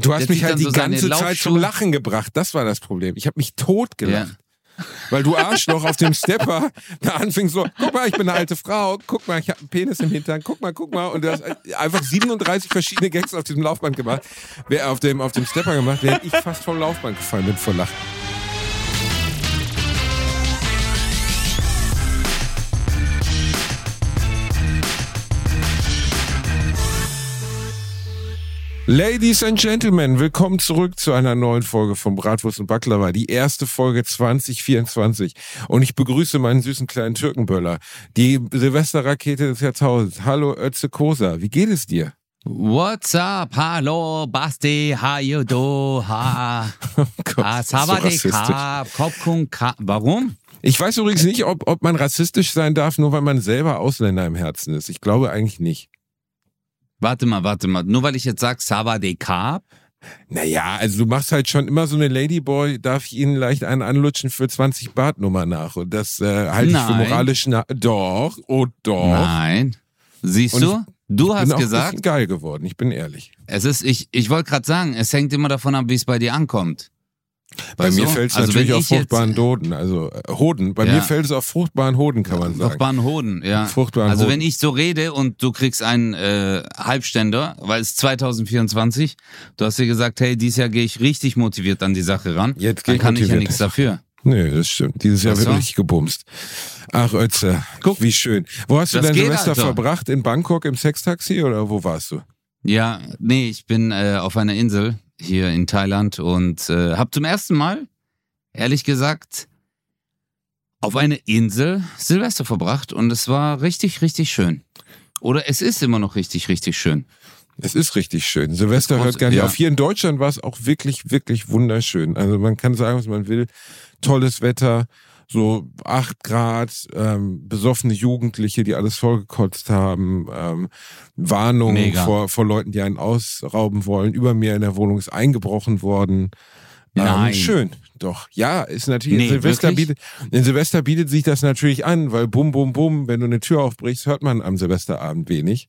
Du hast Der mich halt die so ganze Zeit zum. Lachen gebracht. Das war das Problem. Ich habe mich tot gelacht. Weil du Arschloch auf dem Stepper da anfingst so, guck mal, ich bin eine alte Frau, guck mal, ich habe einen Penis im Hintern, guck mal, guck mal. Und du hast einfach 37 verschiedene Gags auf diesem Laufband gemacht, wer auf dem, auf dem Stepper gemacht, während ich fast vom Laufband gefallen bin vor Lachen. Ladies and Gentlemen, willkommen zurück zu einer neuen Folge von Bratwurst und Baklava, die erste Folge 2024. Und ich begrüße meinen süßen kleinen Türkenböller, die Silvesterrakete des Jahrtausends. Hallo Ötze Kosa, wie geht es dir? What's up? Hallo, Basti, how you do? Ha. Oh Gott, Ah, so. Kap, Kopkun Kap. Warum? Ich weiß übrigens nicht, ob, ob man rassistisch sein darf, nur weil man selber Ausländer im Herzen ist. Ich glaube eigentlich nicht. Warte mal, warte mal. Nur weil ich jetzt sag Sabade Kap? Naja, also du machst halt schon immer so eine Ladyboy, darf ich Ihnen leicht einen anlutschen für 20 Bartnummer nach. Und das äh, halte ich für moralisch na Doch, oh doch. Nein. Siehst Und du? Du bin hast gesagt, bisschen geil geworden, ich bin ehrlich. es ist, ich, ich wollte gerade sagen, es hängt immer davon ab, wie es bei dir ankommt. Bei Weißt mir fällt es Also natürlich auf fruchtbaren Hoden, also äh, Hoden. Bei Ja. mir fällt es auf fruchtbaren Hoden, kann man sagen. Fruchtbaren Hoden, ja. Fruchtbaren also Hoden. wenn ich so rede und du kriegst einen äh, Halbständer, weil es 2024, du hast dir gesagt, hey, dieses Jahr gehe ich richtig motiviert an die Sache ran. Jetzt Dann ich kann ich ja motiviert. nichts dafür. Nee, das stimmt. Dieses Jahr wird so. richtig gebumst. Ach, Ötze, Guck. wie schön. Wo hast du dein Silvester Alter. verbracht? In Bangkok im Sextaxi oder wo warst du? Ja, nee, ich bin äh, auf einer Insel hier in Thailand und äh, habe zum ersten Mal, ehrlich gesagt, auf einer Insel Silvester verbracht und es war richtig, richtig schön. Oder es ist immer noch richtig, richtig schön. Es ist richtig schön. Silvester hört gar nicht ja. auf. Hier in Deutschland war es auch wirklich, wirklich wunderschön. Also man kann sagen, was man will. Tolles Wetter, so acht Grad, ähm, besoffene Jugendliche, die alles vollgekotzt haben, ähm, Warnungen Mega. vor, vor Leuten, die einen ausrauben wollen. Über mir in der Wohnung ist eingebrochen worden. Ähm, Nein. schön, doch. Ja, ist natürlich, Nee, Silvester wirklich? bietet, in Silvester bietet sich das natürlich an, weil bum, bum, bum, wenn du eine Tür aufbrichst, hört man am Silvesterabend wenig.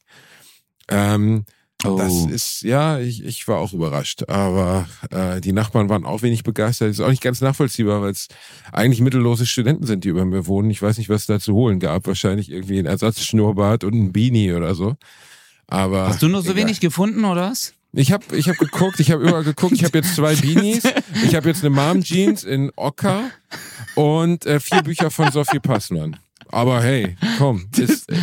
Ähm, Oh. das ist, ja, ich, ich war auch überrascht. Aber äh, die Nachbarn waren auch wenig begeistert. Das ist auch nicht ganz nachvollziehbar, weil es eigentlich mittellose Studenten sind, die über mir wohnen. Ich weiß nicht, was es da zu holen gab. Wahrscheinlich irgendwie ein Ersatzschnurrbart und ein Beanie oder so. Aber Hast du nur so egal. wenig gefunden, oder was? Ich habe ich hab geguckt, ich habe überall geguckt. Ich habe jetzt zwei Beanies. Ich habe jetzt eine Mom Jeans in Ocker und äh, vier Bücher von Sophie Passmann. Aber hey, komm, ist, äh,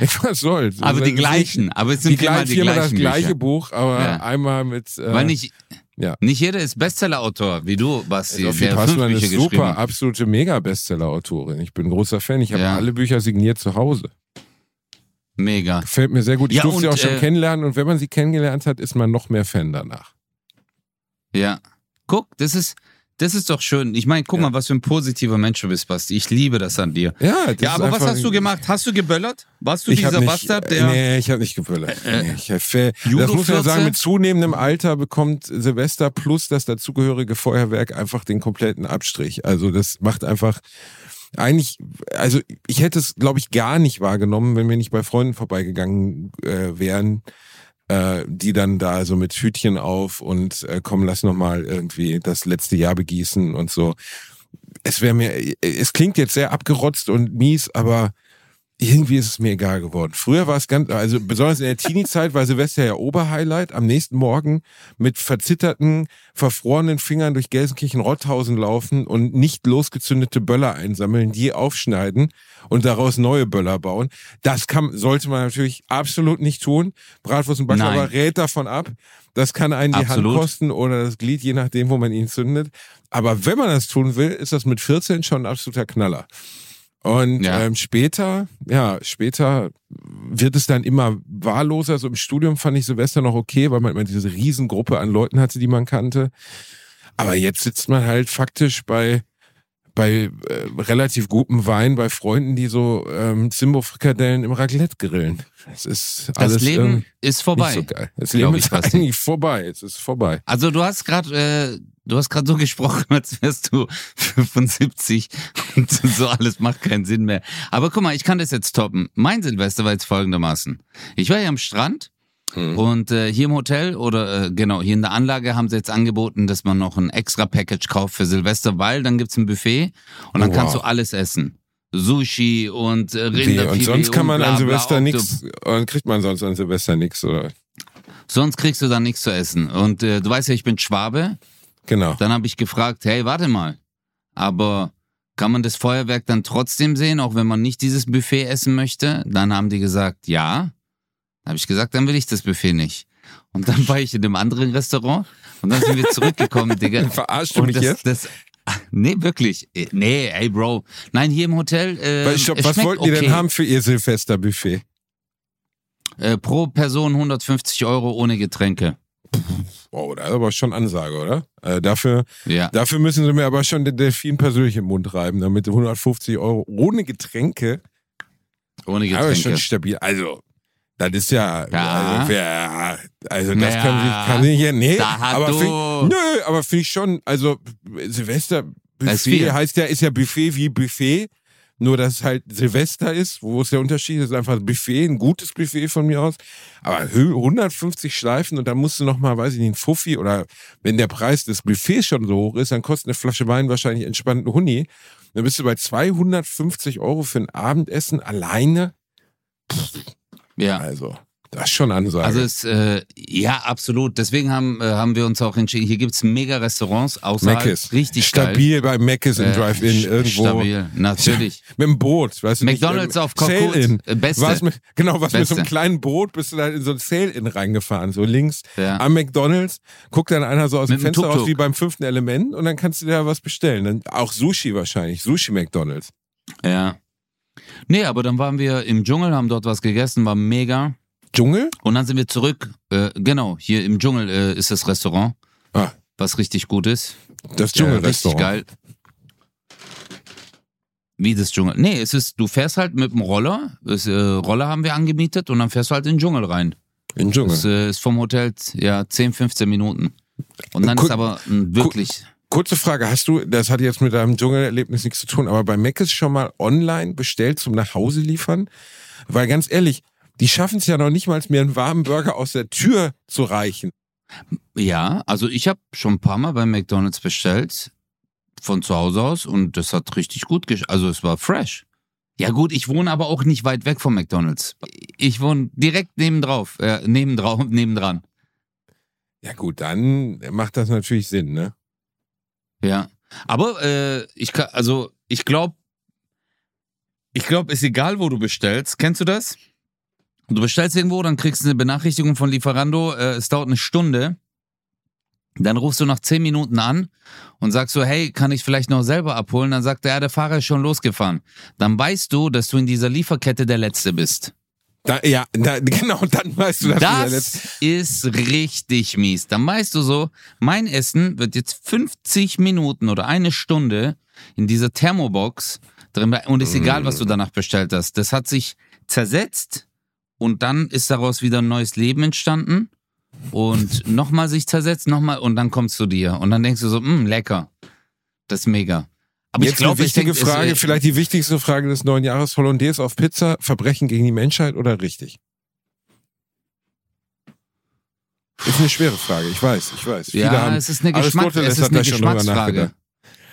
was soll's? Aber Also, die gleichen, aber es sind die gleichen, die viermal das gleichen gleiche Bücher. Buch, aber Ja. einmal mit. Äh, Weil nicht, ja. nicht jeder ist Bestseller-Autor, wie du, Basti, Sophie Passmann ist super, absolute Mega-Bestseller-Autorin. Ich bin großer Fan. Ich habe Ja. alle Bücher signiert zu Hause. Mega. Gefällt mir sehr gut. Ich Ja, durfte sie auch schon äh, kennenlernen und wenn man sie kennengelernt hat, ist man noch mehr Fan danach. Ja. Guck, das ist, das ist doch schön. Ich meine, guck Ja. mal, was für ein positiver Mensch du bist, Basti. Ich liebe das an dir. Ja, das Ja, aber was hast du gemacht? Hast du geböllert? Warst du dieser nicht, Bastard, äh, der. Nee, ich habe nicht geböllert. Äh, nee, ich hab, fe- das muss man ja sagen, 14? mit zunehmendem Alter bekommt Silvester plus das dazugehörige Feuerwerk einfach den kompletten Abstrich. Also das macht einfach eigentlich, also ich hätte es, glaube ich, gar nicht wahrgenommen, wenn wir nicht bei Freunden vorbeigegangen äh, wären, äh, die dann da so mit Hütchen auf und äh, komm, lass noch mal irgendwie das letzte Jahr begießen und so. Es wäre mir, es klingt jetzt sehr abgerotzt und mies, aber irgendwie ist es mir egal geworden. Früher war es ganz, also besonders in der Teenie-Zeit war Silvester ja Oberhighlight. Am nächsten Morgen mit verzitterten, verfrorenen Fingern durch Gelsenkirchen-Rotthausen laufen und nicht losgezündete Böller einsammeln, die aufschneiden und daraus neue Böller bauen. Das kann, sollte man natürlich absolut nicht tun. Bratwurst und Baklava rät davon ab. Das kann einen die Absolut. Hand kosten oder das Glied, je nachdem, wo man ihn zündet. Aber wenn man das tun will, ist das mit 14 schon ein absoluter Knaller. Und Ja. ähm, später, ja, später wird es dann immer wahlloser. So im Studium fand ich Silvester noch okay, weil man immer diese Riesengruppe an Leuten hatte, die man kannte. Aber jetzt sitzt man halt faktisch bei bei äh, relativ gutem Wein bei Freunden, die so ähm, Zimbo-Frikadellen im Raclette grillen. Es ist alles das Leben ist vorbei. so. Das Leben ist eigentlich vorbei. Es ist vorbei. Also du hast gerade äh, du hast gerade so gesprochen, als wärst du 75 und so alles macht keinen Sinn mehr. Aber guck mal, ich kann das jetzt toppen. Mein Silvester war jetzt folgendermaßen. Ich war hier am Strand Hm. Und äh, hier im Hotel oder äh, genau, hier in der Anlage haben sie jetzt angeboten, dass man noch ein extra Package kauft für Silvester, weil dann gibt's ein Buffet und dann Oh, kannst wow. du alles essen. Sushi und äh, Rinderfilet und sonst kann man bla, an bla, Silvester Okto- nichts, und kriegt man sonst an Silvester nichts, oder? Sonst kriegst du dann nichts zu essen. Und äh, du weißt ja, ich bin Schwabe. Genau. Dann habe ich gefragt, hey, warte mal, aber kann man das Feuerwerk dann trotzdem sehen, auch wenn man nicht dieses Buffet essen möchte? Dann haben die gesagt, ja. Habe ich gesagt, dann will ich das Buffet nicht. Und dann war ich in einem anderen Restaurant und dann sind wir zurückgekommen, Digga. Verarschst du mich das, jetzt? das, nee, wirklich. Äh, Nee, ey, Bro. Nein, hier im Hotel. Äh, glaub, was wollten die denn okay. haben für ihr Silvesterbuffet? Äh, pro Person 150 Euro ohne Getränke. Wow, das ist aber schon Ansage, oder? Äh, dafür, Ja. dafür müssen sie mir aber schon den Delfin persönlich im Mund reiben, damit 150 Euro ohne Getränke, Ohne aber Getränke. schon stabil. Also, das ist ja, Ja. Also, wer, also das Ja. kann, kann ich ja, nee, aber du- find, nö, aber finde ich schon, also Silvester Buffet heißt ja, ist ja Buffet wie Buffet, nur dass halt Silvester ist, wo ist der Unterschied? Das ist einfach ein Buffet, ein gutes Buffet von mir aus, aber hö- 150 Schleifen und dann musst du nochmal, weiß ich nicht, ein Fuffi oder wenn der Preis des Buffets schon so hoch ist, dann kostet eine Flasche Wein wahrscheinlich entspannt einen Huni. Dann bist du bei 250 Euro für ein Abendessen alleine. Ja. Also, das ist schon Ansage. Also es, äh, ja, absolut. Deswegen haben, äh, haben wir uns auch entschieden, hier gibt's mega Restaurants außerhalb. Meckes. Richtig Stabil bei Meckes im geil. Äh, Drive-In irgendwo. Stabil, natürlich. Mit dem Boot, weißt du nicht, McDonalds ähm, auf Korkut, Sail-In. äh, beste. Was mit, genau, was mit so einem kleinen Boot bist du da in so ein Sail-In reingefahren, so links Ja. am McDonalds, guckt dann einer so aus dem Mit dem Fenster raus wie beim fünften Element und dann kannst du dir da was bestellen. Dann auch Sushi wahrscheinlich, Sushi McDonalds. Ja. Nee, aber dann waren wir im Dschungel, haben dort was gegessen, war mega. Dschungel? Und dann sind wir zurück. Äh, genau, hier im Dschungel äh, ist das Restaurant, Ah, was richtig gut ist. das richtig Dschungelrestaurant. geil. Wie das Dschungel? Nee, es ist, du fährst halt mit dem Roller. Das, äh, Roller haben wir angemietet und dann fährst du halt in den Dschungel rein. Im Dschungel. Das äh, ist vom Hotel ja 10, 15 Minuten. Und dann Ku- ist aber mh, wirklich. Kurze Frage, hast du, das hat jetzt mit deinem Dschungelerlebnis nichts zu tun, aber bei Meckes schon mal online bestellt zum Nachhause liefern? Weil ganz ehrlich, die schaffen es ja noch nicht mal, mir einen warmen Burger aus der Tür zu reichen. Ja, also ich habe schon ein paar Mal bei McDonalds bestellt von zu Hause aus und das hat richtig gut gesch Also es war fresh. Ja gut, ich wohne aber auch nicht weit weg vom McDonalds. Ich wohne direkt nebendrauf, äh, nebendrauf, nebendran. Ja gut, dann macht das natürlich Sinn, ne? Ja. Aber äh, ich kann, also ich glaube, ich glaube, ist egal, wo du bestellst. Kennst du das? Du bestellst irgendwo, dann kriegst du eine Benachrichtigung von Lieferando, äh, es dauert eine Stunde. Dann rufst du nach zehn Minuten an und sagst so, hey, kann ich vielleicht noch selber abholen? Dann sagt er, ja, der Fahrer ist schon losgefahren. Dann weißt du, dass du in dieser Lieferkette der Letzte bist. Da, ja, da, genau, dann weißt du, Letzte- Das ist richtig mies. Dann weißt du so, mein Essen wird jetzt 50 Minuten oder eine Stunde in dieser Thermobox drin. Und ist egal, was du danach bestellt hast. Das hat sich zersetzt und dann ist daraus wieder ein neues Leben entstanden. Und nochmal sich zersetzt, nochmal und dann kommst du dir. Und dann denkst du so, mh, lecker. Das ist mega. Aber Jetzt ich glaube, eine wichtige Frage, es, vielleicht die wichtigste Frage des neuen Jahres: Hollandaise auf Pizza, Verbrechen gegen die Menschheit oder richtig? Ist eine schwere Frage, ich weiß, ich weiß. Viele Ja, haben, es ist eine, Geschmack, es ist eine Geschmacksfrage.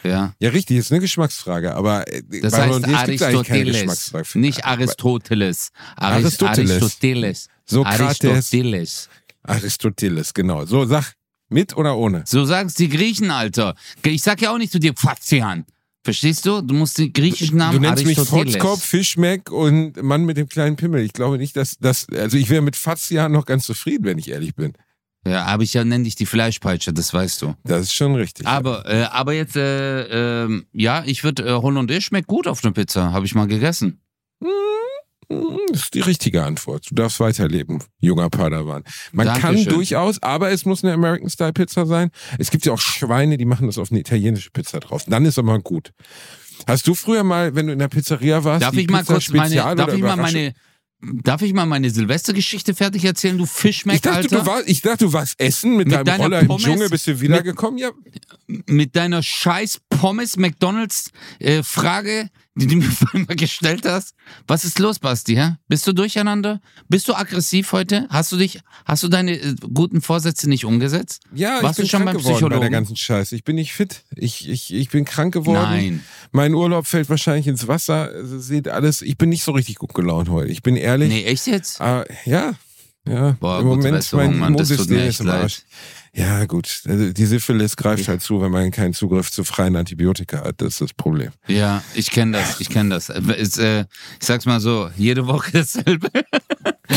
Ja. Ja, richtig, ist eine Geschmacksfrage, aber äh, Das bei heißt Hollandaise gibt's eigentlich keine Aristoteles, Geschmacksfrage. nicht Aristoteles. Aris Aristoteles. Aristoteles. Sokrates. Aristoteles. Aristoteles, genau. So, sag, mit oder ohne? So sagen es die Griechen, Alter. Ich sag ja auch nicht zu dir Pfazian. Verstehst du? Du musst den griechischen Namen Du nennst mich. Fotzkopf, Fischmeck und Mann mit dem kleinen Pimmel. Ich glaube nicht, dass das, also ich wäre mit Fazian noch ganz zufrieden, wenn ich ehrlich bin. Ja, aber ich ja nenne dich die Fleischpeitsche, das weißt du. Das ist schon richtig. Aber, äh, aber jetzt, äh, ähm, ja, ich würde, äh, Hollandaise schmeckt gut auf einer Pizza. Habe ich mal gegessen. Das ist die richtige Antwort. Du darfst weiterleben, junger Padawan. Man kann Dankeschön. durchaus, aber es muss eine American Style Pizza sein. Es gibt ja auch Schweine, die machen das auf eine italienische Pizza drauf. Dann ist aber gut. Hast du früher mal, wenn du in der Pizzeria warst, Darf ich mal Pizza kurz meine, darf ich mal meine, darf ich mal meine Silvestergeschichte fertig erzählen, du Fischmeck, Ich dachte, Alter? du warst, ich dachte, du warst essen mit, Mit deinem deiner Roller im Pommes? Dschungel, bist du wiedergekommen? Ja, mit deiner scheiß Pommes McDonalds äh, Frage, die du mir vorhin mal gestellt hast. Was ist los, Basti? Hä? Bist du durcheinander? Bist du aggressiv heute? Hast du dich, hast du deine äh, guten Vorsätze nicht umgesetzt? Ja, Warst ich bin du schon krank beim geworden bei der ganzen Scheiße. Ich bin nicht fit. Ich, ich, ich bin krank geworden. Nein. Mein Urlaub fällt wahrscheinlich ins Wasser. Also, Seht alles. Ich bin nicht so richtig gut gelaunt heute. Ich bin ehrlich. Nee, echt jetzt? Ah, ja. Ja, Boah, im Moment mein Mann, das tut mir echt leid. Arsch. Ja, gut. Also die Syphilis greift halt zu, wenn man keinen Zugriff zu freien Antibiotika hat. Das ist das Problem. Ja, ich kenne das, ich kenne das. Es, äh, ich sag's mal so, jede Woche dasselbe.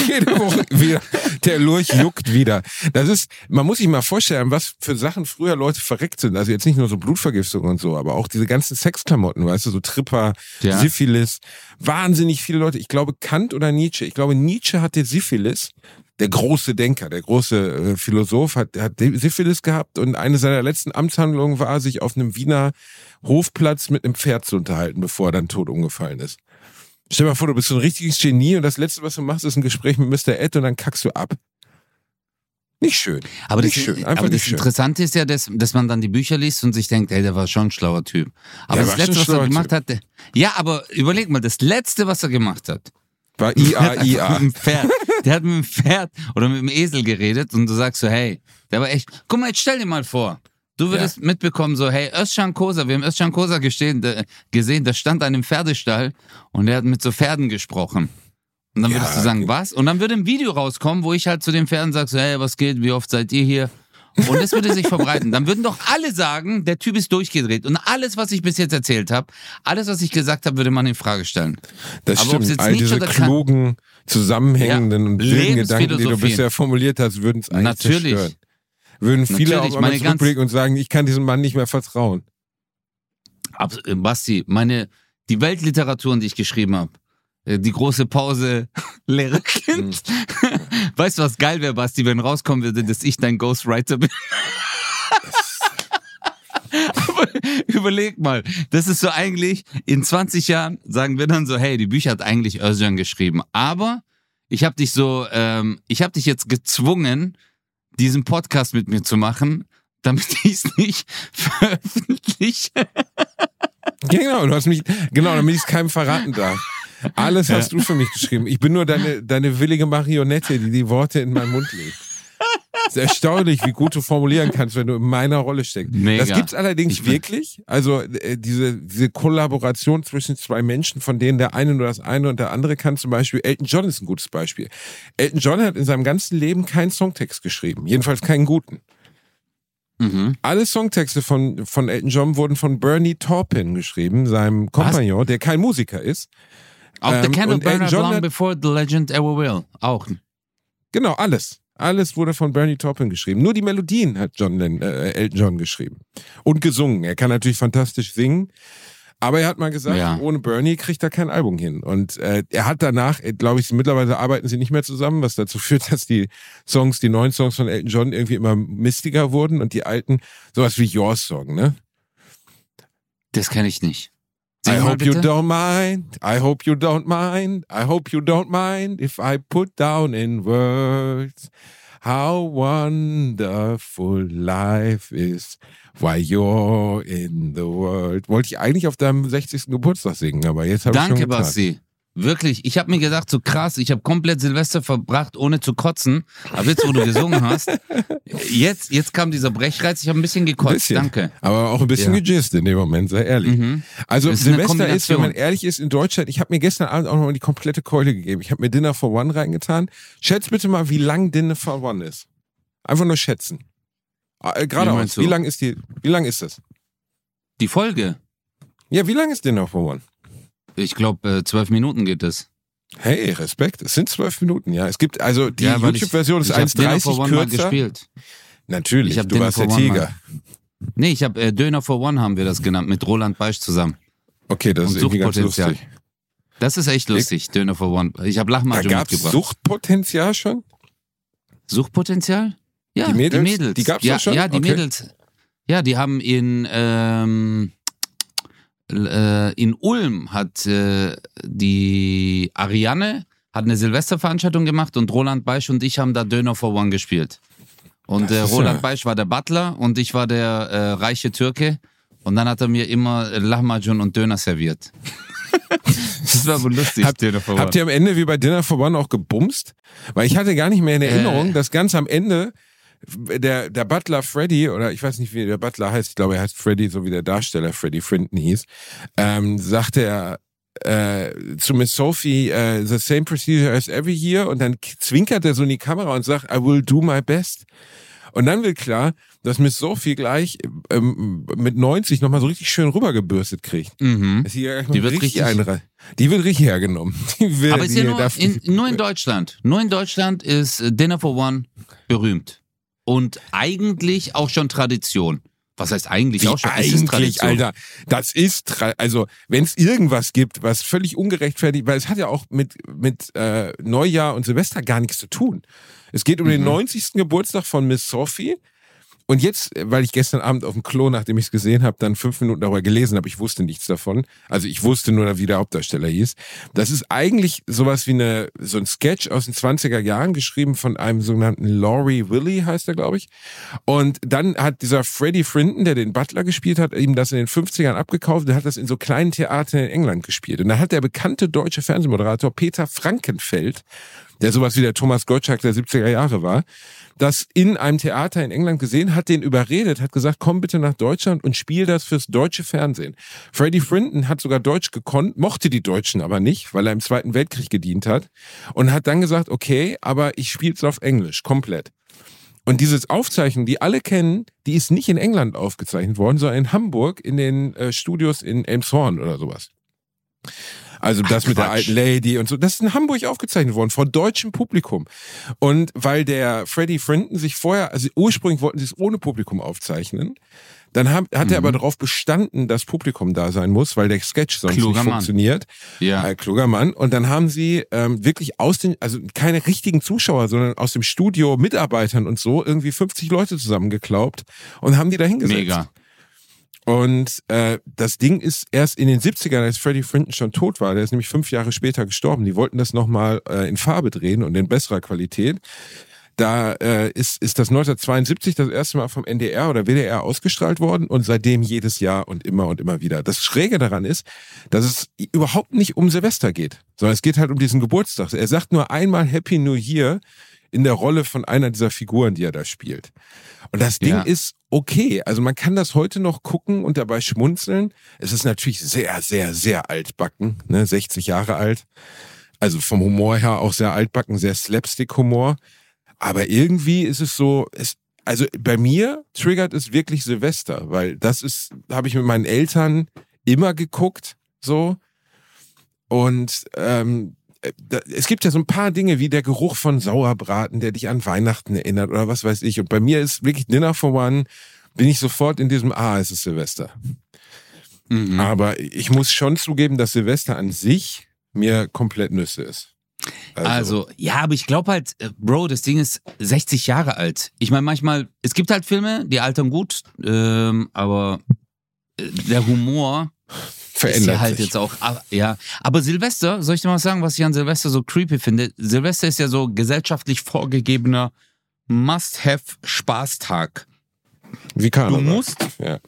Jede Woche wieder. Der Lurch juckt wieder. Das ist, man muss sich mal vorstellen, was für Sachen früher Leute verreckt sind. Also jetzt nicht nur so Blutvergiftung und so, aber auch diese ganzen Sexklamotten, weißt du, so Tripper, Ja. Syphilis. Wahnsinnig viele Leute. Ich glaube Kant oder Nietzsche. Ich glaube Nietzsche hatte Syphilis. Der große Denker, der große äh, Philosoph hat, hat Syphilis gehabt und eine seiner letzten Amtshandlungen war, sich auf einem Wiener Hofplatz mit einem Pferd zu unterhalten, bevor er dann tot umgefallen ist. Stell dir mal vor, du bist so ein richtiges Genie und das Letzte, was du machst, ist ein Gespräch mit Mr. Ed und dann kackst du ab. Nicht schön. Aber das, nicht schön. Einfach aber das schön. Interessante ist ja, dass, dass man dann die Bücher liest und sich denkt, ey, der war schon ein schlauer Typ. Aber Der das Letzte, was er gemacht hat, der- ja, aber überleg mal, das Letzte, was er gemacht hat, War der hat IA, IA. mit dem Pferd, der hat mit dem Pferd oder mit dem Esel geredet und du sagst so, hey, der war echt, guck mal, jetzt stell dir mal vor, du würdest mitbekommen so, hey, Özcan Kosa, wir haben Özcan Kosa gesehen, der stand an einem Pferdestall und der hat mit so Pferden gesprochen. Und dann Ja, würdest du sagen, was? Und dann würde ein Video rauskommen, wo ich halt zu den Pferden sage, so, hey, was geht, wie oft seid ihr hier? Und das würde sich verbreiten. Dann würden doch alle sagen, der Typ ist durchgedreht. Und alles, was ich bis jetzt erzählt habe, alles, was ich gesagt habe, würde man in Frage stellen. Das Aber stimmt. jetzt All diese klugen, zusammenhängenden Ja, und wilden Gedanken, die du bisher formuliert hast, würden es eigentlich Natürlich. zerstören. Würden viele Natürlich, auf einmal zurückblicken und sagen, ich kann diesem Mann nicht mehr vertrauen. Abs äh, Basti, meine, die Weltliteraturen, die ich geschrieben habe, die große Pause, leere Kind. Weißt du, was geil wäre, Basti, wenn rauskommen würde, dass ich dein Ghostwriter bin? Aber überleg mal, das ist so eigentlich, in 20 Jahren sagen wir dann so, hey, die Bücher hat eigentlich Özcan geschrieben, aber ich habe dich so, ähm, ich habe dich jetzt gezwungen, diesen Podcast mit mir zu machen, damit ich es nicht veröffentliche. Genau, du hast mich, genau, damit ich es keinem verraten darf. Alles hast du für mich geschrieben. Ich bin nur deine, deine willige Marionette, die die Worte in meinen Mund legt. Es ist erstaunlich, wie gut du formulieren kannst, wenn du in meiner Rolle steckst. Mega. Das gibt's allerdings wirklich. Also äh, diese, diese Kollaboration zwischen zwei Menschen, von denen der eine nur das eine und der andere kann. Zum Beispiel Elton John ist ein gutes Beispiel. Elton John hat in seinem ganzen Leben keinen Songtext geschrieben. Jedenfalls keinen guten. Mhm. Alle Songtexte von, von Elton John wurden von Bernie Taupin geschrieben, seinem Kompagnon, der kein Musiker ist. Auch Ähm, The Candle John Long Before the Legend Ever Will. Auch. Genau, alles. Alles wurde von Bernie Taupin geschrieben. Nur die Melodien hat John Lennon, äh, Elton John geschrieben. Und gesungen. Er kann natürlich fantastisch singen. Aber er hat mal gesagt, Ja. ohne Bernie kriegt er kein Album hin. Und äh, er hat danach, glaube ich, mittlerweile arbeiten sie nicht mehr zusammen, was dazu führt, dass die Songs, die neuen Songs von Elton John irgendwie immer mistiger wurden und die alten, sowas wie Your Song, ne? Das kenne ich nicht. I hope you don't mind. I hope you don't mind. I hope you don't mind if I put down in words how wonderful life is while you're in the world. Wollte ich eigentlich auf deinem 60. Geburtstag singen, aber jetzt habe ich schon Danke. Basti. Wirklich, ich habe mir gedacht, so krass, ich habe komplett Silvester verbracht, ohne zu kotzen. Aber jetzt, wo du gesungen hast, jetzt, jetzt kam dieser Brechreiz, ich habe ein bisschen gekotzt. Bisschen. Danke. Aber auch ein bisschen Ja. gejist in dem Moment, sei ehrlich. Mhm. Also ist Silvester ist, wenn man ehrlich ist, in Deutschland, ich habe mir gestern Abend auch nochmal die komplette Keule gegeben. Ich habe mir Dinner for One reingetan. Schätz bitte mal, wie lang Dinner for One ist. Einfach nur schätzen. Äh, Wie Geradeaus. du? Wie lang ist die, wie lang ist das? Die Folge. Ja, wie lang ist Dinner for One? Ich glaube, äh, zwölf Minuten geht es. Hey, Respekt. Es sind zwölf Minuten, ja. Es gibt, also die Ja, ich- YouTube-Version ist Ich habe Dinner for 1,30 One mal kürzer. gespielt. Natürlich, Ich du Dinner warst der Tiger. Nee, ich habe äh, Döner for One haben wir das genannt, mit Roland Beisch zusammen. Okay, das Und ist irgendwie ganz lustig. Das ist echt lustig, Döner for One. Ich habe Da Lachmajo gab es mitgebracht. Suchtpotenzial schon? Suchtpotenzial? Ja, Die Mädels? Die, Mädels. Die gab's ja, da schon? Ja, die Okay. Mädels. Ja, die haben in, ähm, äh, in Ulm hat äh, die Ariane hat eine Silvesterveranstaltung gemacht und Roland Beisch und ich haben da Döner for One gespielt. Und äh, Roland ja- Beisch war der Butler und ich war der äh, reiche Türke. Und dann hat er mir immer äh, Lahmacun und Döner serviert. das war wohl lustig. Habt- Habt ihr am Ende wie bei Dinner for One auch gebumst? Weil ich hatte gar nicht mehr in Erinnerung, Äh. dass ganz am Ende der, der Butler Freddy, oder ich weiß nicht, wie der Butler heißt, ich glaube, er heißt Freddy, so wie der Darsteller Freddy Frinton hieß, ähm, sagte er äh, zu Miss Sophie, äh, the same procedure as every year, und dann zwinkert er so in die Kamera und sagt, I will do my best. Und dann wird klar, dass Miss Sophie gleich ähm, mit 90 nochmal so richtig schön rübergebürstet kriegt. Mhm. Die wird richtig- einre- Die wird richtig hergenommen. Wird, Aber ist ja nur in, nur in Deutschland. Nur in Deutschland ist Dinner for One berühmt. Und eigentlich auch schon Tradition. Was heißt eigentlich Wie auch schon? Eigentlich, Tradition. Alter, das ist, also wenn es irgendwas gibt, was völlig ungerechtfertigt, weil es hat ja auch mit, mit äh, Neujahr und Silvester gar nichts zu tun. Es geht um den Mhm. 90. Geburtstag von Miss Sophie. Und jetzt, äh, weil ich gestern Abend auf dem Klo, nachdem ich es gesehen habe, dann fünf Minuten darüber gelesen habe, ich wusste nichts davon. Also ich wusste nur, wie der Hauptdarsteller hieß. Das ist eigentlich sowas wie eine, so ein Sketch aus den 20er Jahren, geschrieben von einem sogenannten Laurie Willy, heißt er, glaube ich. Und dann hat dieser Freddie Frinton, der den Butler gespielt hat, ihm das in den 50ern abgekauft und hat das in so kleinen Theatern in England gespielt. Und dann hat der bekannte deutsche Fernsehmoderator Peter Frankenfeld, der sowas wie der Thomas Gottschalk der 70er Jahre war, das in einem Theater in England gesehen, hat den überredet, hat gesagt, komm bitte nach Deutschland und spiel das fürs deutsche Fernsehen. Freddie Frinton hat sogar Deutsch gekonnt, mochte die Deutschen aber nicht, weil er im Zweiten Weltkrieg gedient hat und hat dann gesagt, okay, aber ich spiel's auf Englisch, komplett. Und diese Aufzeichnung, die alle kennen, die ist nicht in England aufgezeichnet worden, sondern in Hamburg in den äh, Studios in Elmshorn oder sowas. Also das Ach, mit der alten Lady und so. Das ist in Hamburg aufgezeichnet worden, vor deutschem Publikum. Und weil der Freddie Frinton sich vorher, also ursprünglich wollten sie es ohne Publikum aufzeichnen, dann hat, hat er Mhm. aber darauf bestanden, dass Publikum da sein muss, weil der Sketch sonst Kluger nicht Mann. funktioniert. ja. Äh, kluger Mann. Und dann haben sie ähm, wirklich aus den, also keine richtigen Zuschauer, sondern aus dem Studio Mitarbeitern und so irgendwie 50 Leute zusammengeklaubt und haben die da hingesetzt. Mega. Und äh, das Ding ist erst in den 70ern, als Freddie Frinton schon tot war, der ist nämlich fünf Jahre später gestorben. Die wollten das nochmal äh, in Farbe drehen und in besserer Qualität. Da äh, ist, ist das 1972 das erste Mal vom NDR oder WDR ausgestrahlt worden und seitdem jedes Jahr und immer und immer wieder. Das Schräge daran ist, dass es überhaupt nicht um Silvester geht, sondern es geht halt um diesen Geburtstag. Er sagt nur einmal Happy New Year in der Rolle von einer dieser Figuren, die er da spielt. Und das Ding Ja. ist okay. Also man kann das heute noch gucken und dabei schmunzeln. Es ist natürlich sehr, sehr, sehr altbacken, ne? 60 Jahre alt. Also vom Humor her auch sehr altbacken, sehr Slapstick-Humor. Aber irgendwie ist es so, es, also bei mir triggert es wirklich Silvester, weil das ist, habe ich mit meinen Eltern immer geguckt, so. Und ähm, äh, es gibt ja so ein paar Dinge wie der Geruch von Sauerbraten, der dich an Weihnachten erinnert oder was weiß ich. Und bei mir ist wirklich Dinner for One, bin ich sofort in diesem, ah, es ist Silvester. Mhm. Aber ich muss schon zugeben, dass Silvester an sich mir komplett Nüsse ist. Also, ja, aber ich glaube halt, äh, Bro, das Ding ist 60 Jahre alt. Ich meine, manchmal, es gibt halt Filme, die altern gut, ähm, aber äh, der Humor ist verändert ja halt sich. jetzt auch, ah, ja. Aber Silvester, soll ich dir mal sagen, was ich an Silvester so creepy finde? Silvester ist ja so gesellschaftlich vorgegebener Must-have-Spaßtag. Wie kann Du musst Ja.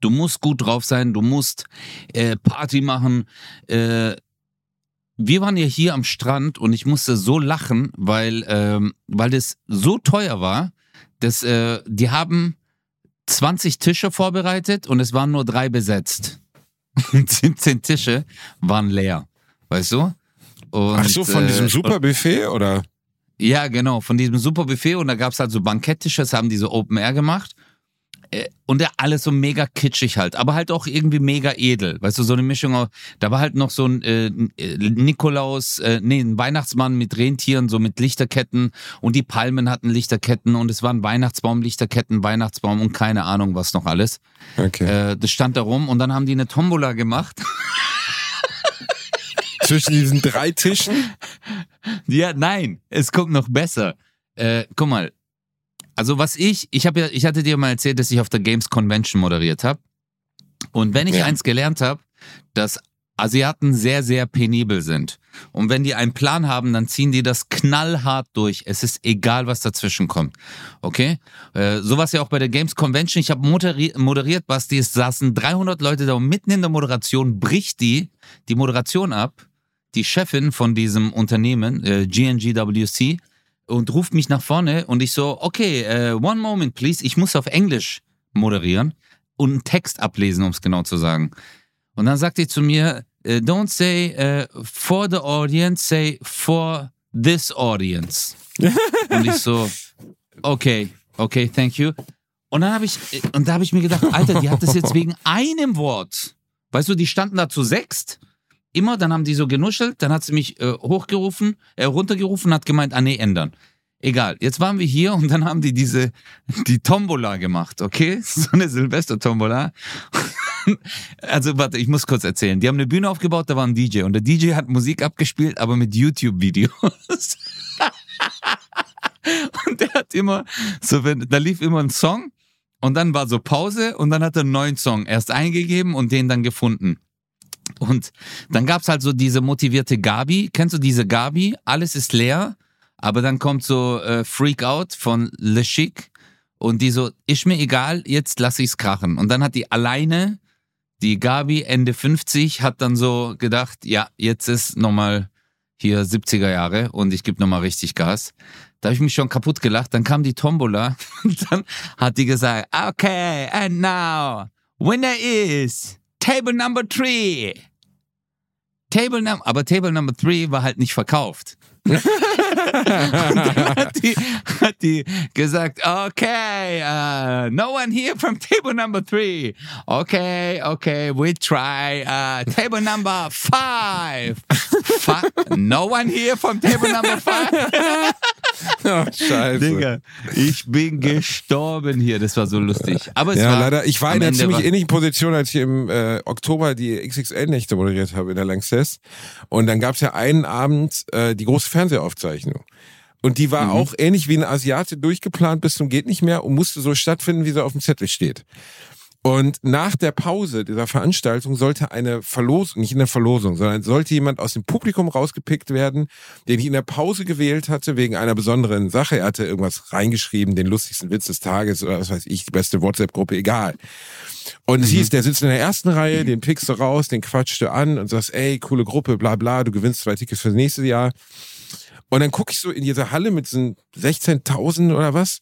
Du musst gut drauf sein, du musst äh, Party machen. Äh, wir waren ja hier am Strand und ich musste so lachen, weil, ähm, weil das so teuer war, dass äh, die haben 20 Tische vorbereitet und es waren nur drei besetzt. Und 17 Tische waren leer. Weißt du? Und, Ach so, von äh, diesem Superbuffet oder? ja, genau, von diesem super Buffet und da gab's halt so Banketttische, das haben die so Open Air gemacht. Äh, Und ja, alles so mega kitschig halt, aber halt auch irgendwie mega edel. Weißt du, so eine Mischung da war halt noch so ein äh, äh, Nikolaus, äh, nee, ein Weihnachtsmann mit Rentieren, so mit Lichterketten und die Palmen hatten Lichterketten und es waren Weihnachtsbaum, Lichterketten, Weihnachtsbaum und keine Ahnung was noch alles. Okay. Äh, das stand da rum und dann haben die eine Tombola gemacht. Zwischen diesen drei Tischen? Ja, nein, es kommt noch besser. Äh, guck mal, also was ich, ich habe ja, ich hatte dir mal erzählt, dass ich auf der Games Convention moderiert habe. Und wenn ich Ja. eins gelernt habe, dass Asiaten sehr, sehr penibel sind. Und wenn die einen Plan haben, dann ziehen die das knallhart durch. Es ist egal, was dazwischen kommt. Okay? Äh, sowas ja auch bei der Games Convention. Ich habe moderiert, moderiert, Basti. Es saßen 300 Leute da und mitten in der Moderation bricht die die Moderation ab. Die Chefin von diesem Unternehmen, äh, GNGWC, und ruft mich nach vorne und ich so, okay, uh, one moment please. Ich muss auf Englisch moderieren und einen Text ablesen, um es genau zu sagen. Und dann sagt sie zu mir, äh, don't say uh, for the audience, say for this audience. und ich so, okay, okay, thank you. Und dann habe ich, und da habe ich mir gedacht, Alter, die hat das jetzt wegen einem Wort. Weißt du, die standen da zu sechst. Immer, dann haben die so genuschelt, dann hat sie mich äh, hochgerufen, äh, runtergerufen, hat gemeint, ah nee, ändern. Egal, jetzt waren wir hier und dann haben die diese, die Tombola gemacht, okay? So eine Silvester-Tombola. also warte, ich muss kurz erzählen. Die haben eine Bühne aufgebaut, da war ein DJ und der DJ hat Musik abgespielt, aber mit YouTube-Videos. und der hat immer, so wenn, da lief immer ein Song und dann war so Pause und dann hat er einen neuen Song erst eingegeben und den dann gefunden. Und dann gab's halt so diese motivierte Gabi. Kennst du diese Gabi? Alles ist leer, aber dann kommt so äh, Freak Out von Le Chic und die so, ist mir egal, jetzt lass ich's krachen. Und dann hat die alleine, die Gabi Ende 50, hat dann so gedacht, ja, jetzt ist nochmal hier 70er Jahre und ich gebe nochmal richtig Gas. Da habe ich mich schon kaputt gelacht. Dann kam die Tombola und dann hat die gesagt, okay, and now, winner is Table Number Three. Table Number, aber Table Number Three war halt nicht verkauft. und dann hat die, hat die gesagt, okay, uh, no one here from table number three. Okay, okay, we try uh, table number five. Fi no one here from table number five. oh, scheiße. Digga, ich bin gestorben hier. Das war so lustig. Aber es ja, war leider. Ich war in einer ziemlich ähnlichen Position, als ich im äh, Oktober die XXL-Nächte moderiert habe in der Lanxess. Und dann gab's ja einen Abend äh, die große Fernsehaufzeichnung. Und die Mhm. war auch ähnlich wie ein Asiate durchgeplant bis zum geht nicht mehr und musste so stattfinden, wie sie auf dem Zettel steht. Und nach der Pause dieser Veranstaltung sollte eine Verlosung, nicht in der Verlosung, sondern sollte jemand aus dem Publikum rausgepickt werden, den ich in der Pause gewählt hatte, wegen einer besonderen Sache. Er hatte irgendwas reingeschrieben, den lustigsten Witz des Tages oder was weiß ich, die beste WhatsApp-Gruppe, egal. Und es hieß, der sitzt in der ersten Reihe, den pickst du raus, den quatschst du an und sagst, ey, coole Gruppe, bla bla, du gewinnst zwei Tickets fürs nächste Jahr. Und dann gucke ich so in diese Halle mit diesen 16.000 oder was.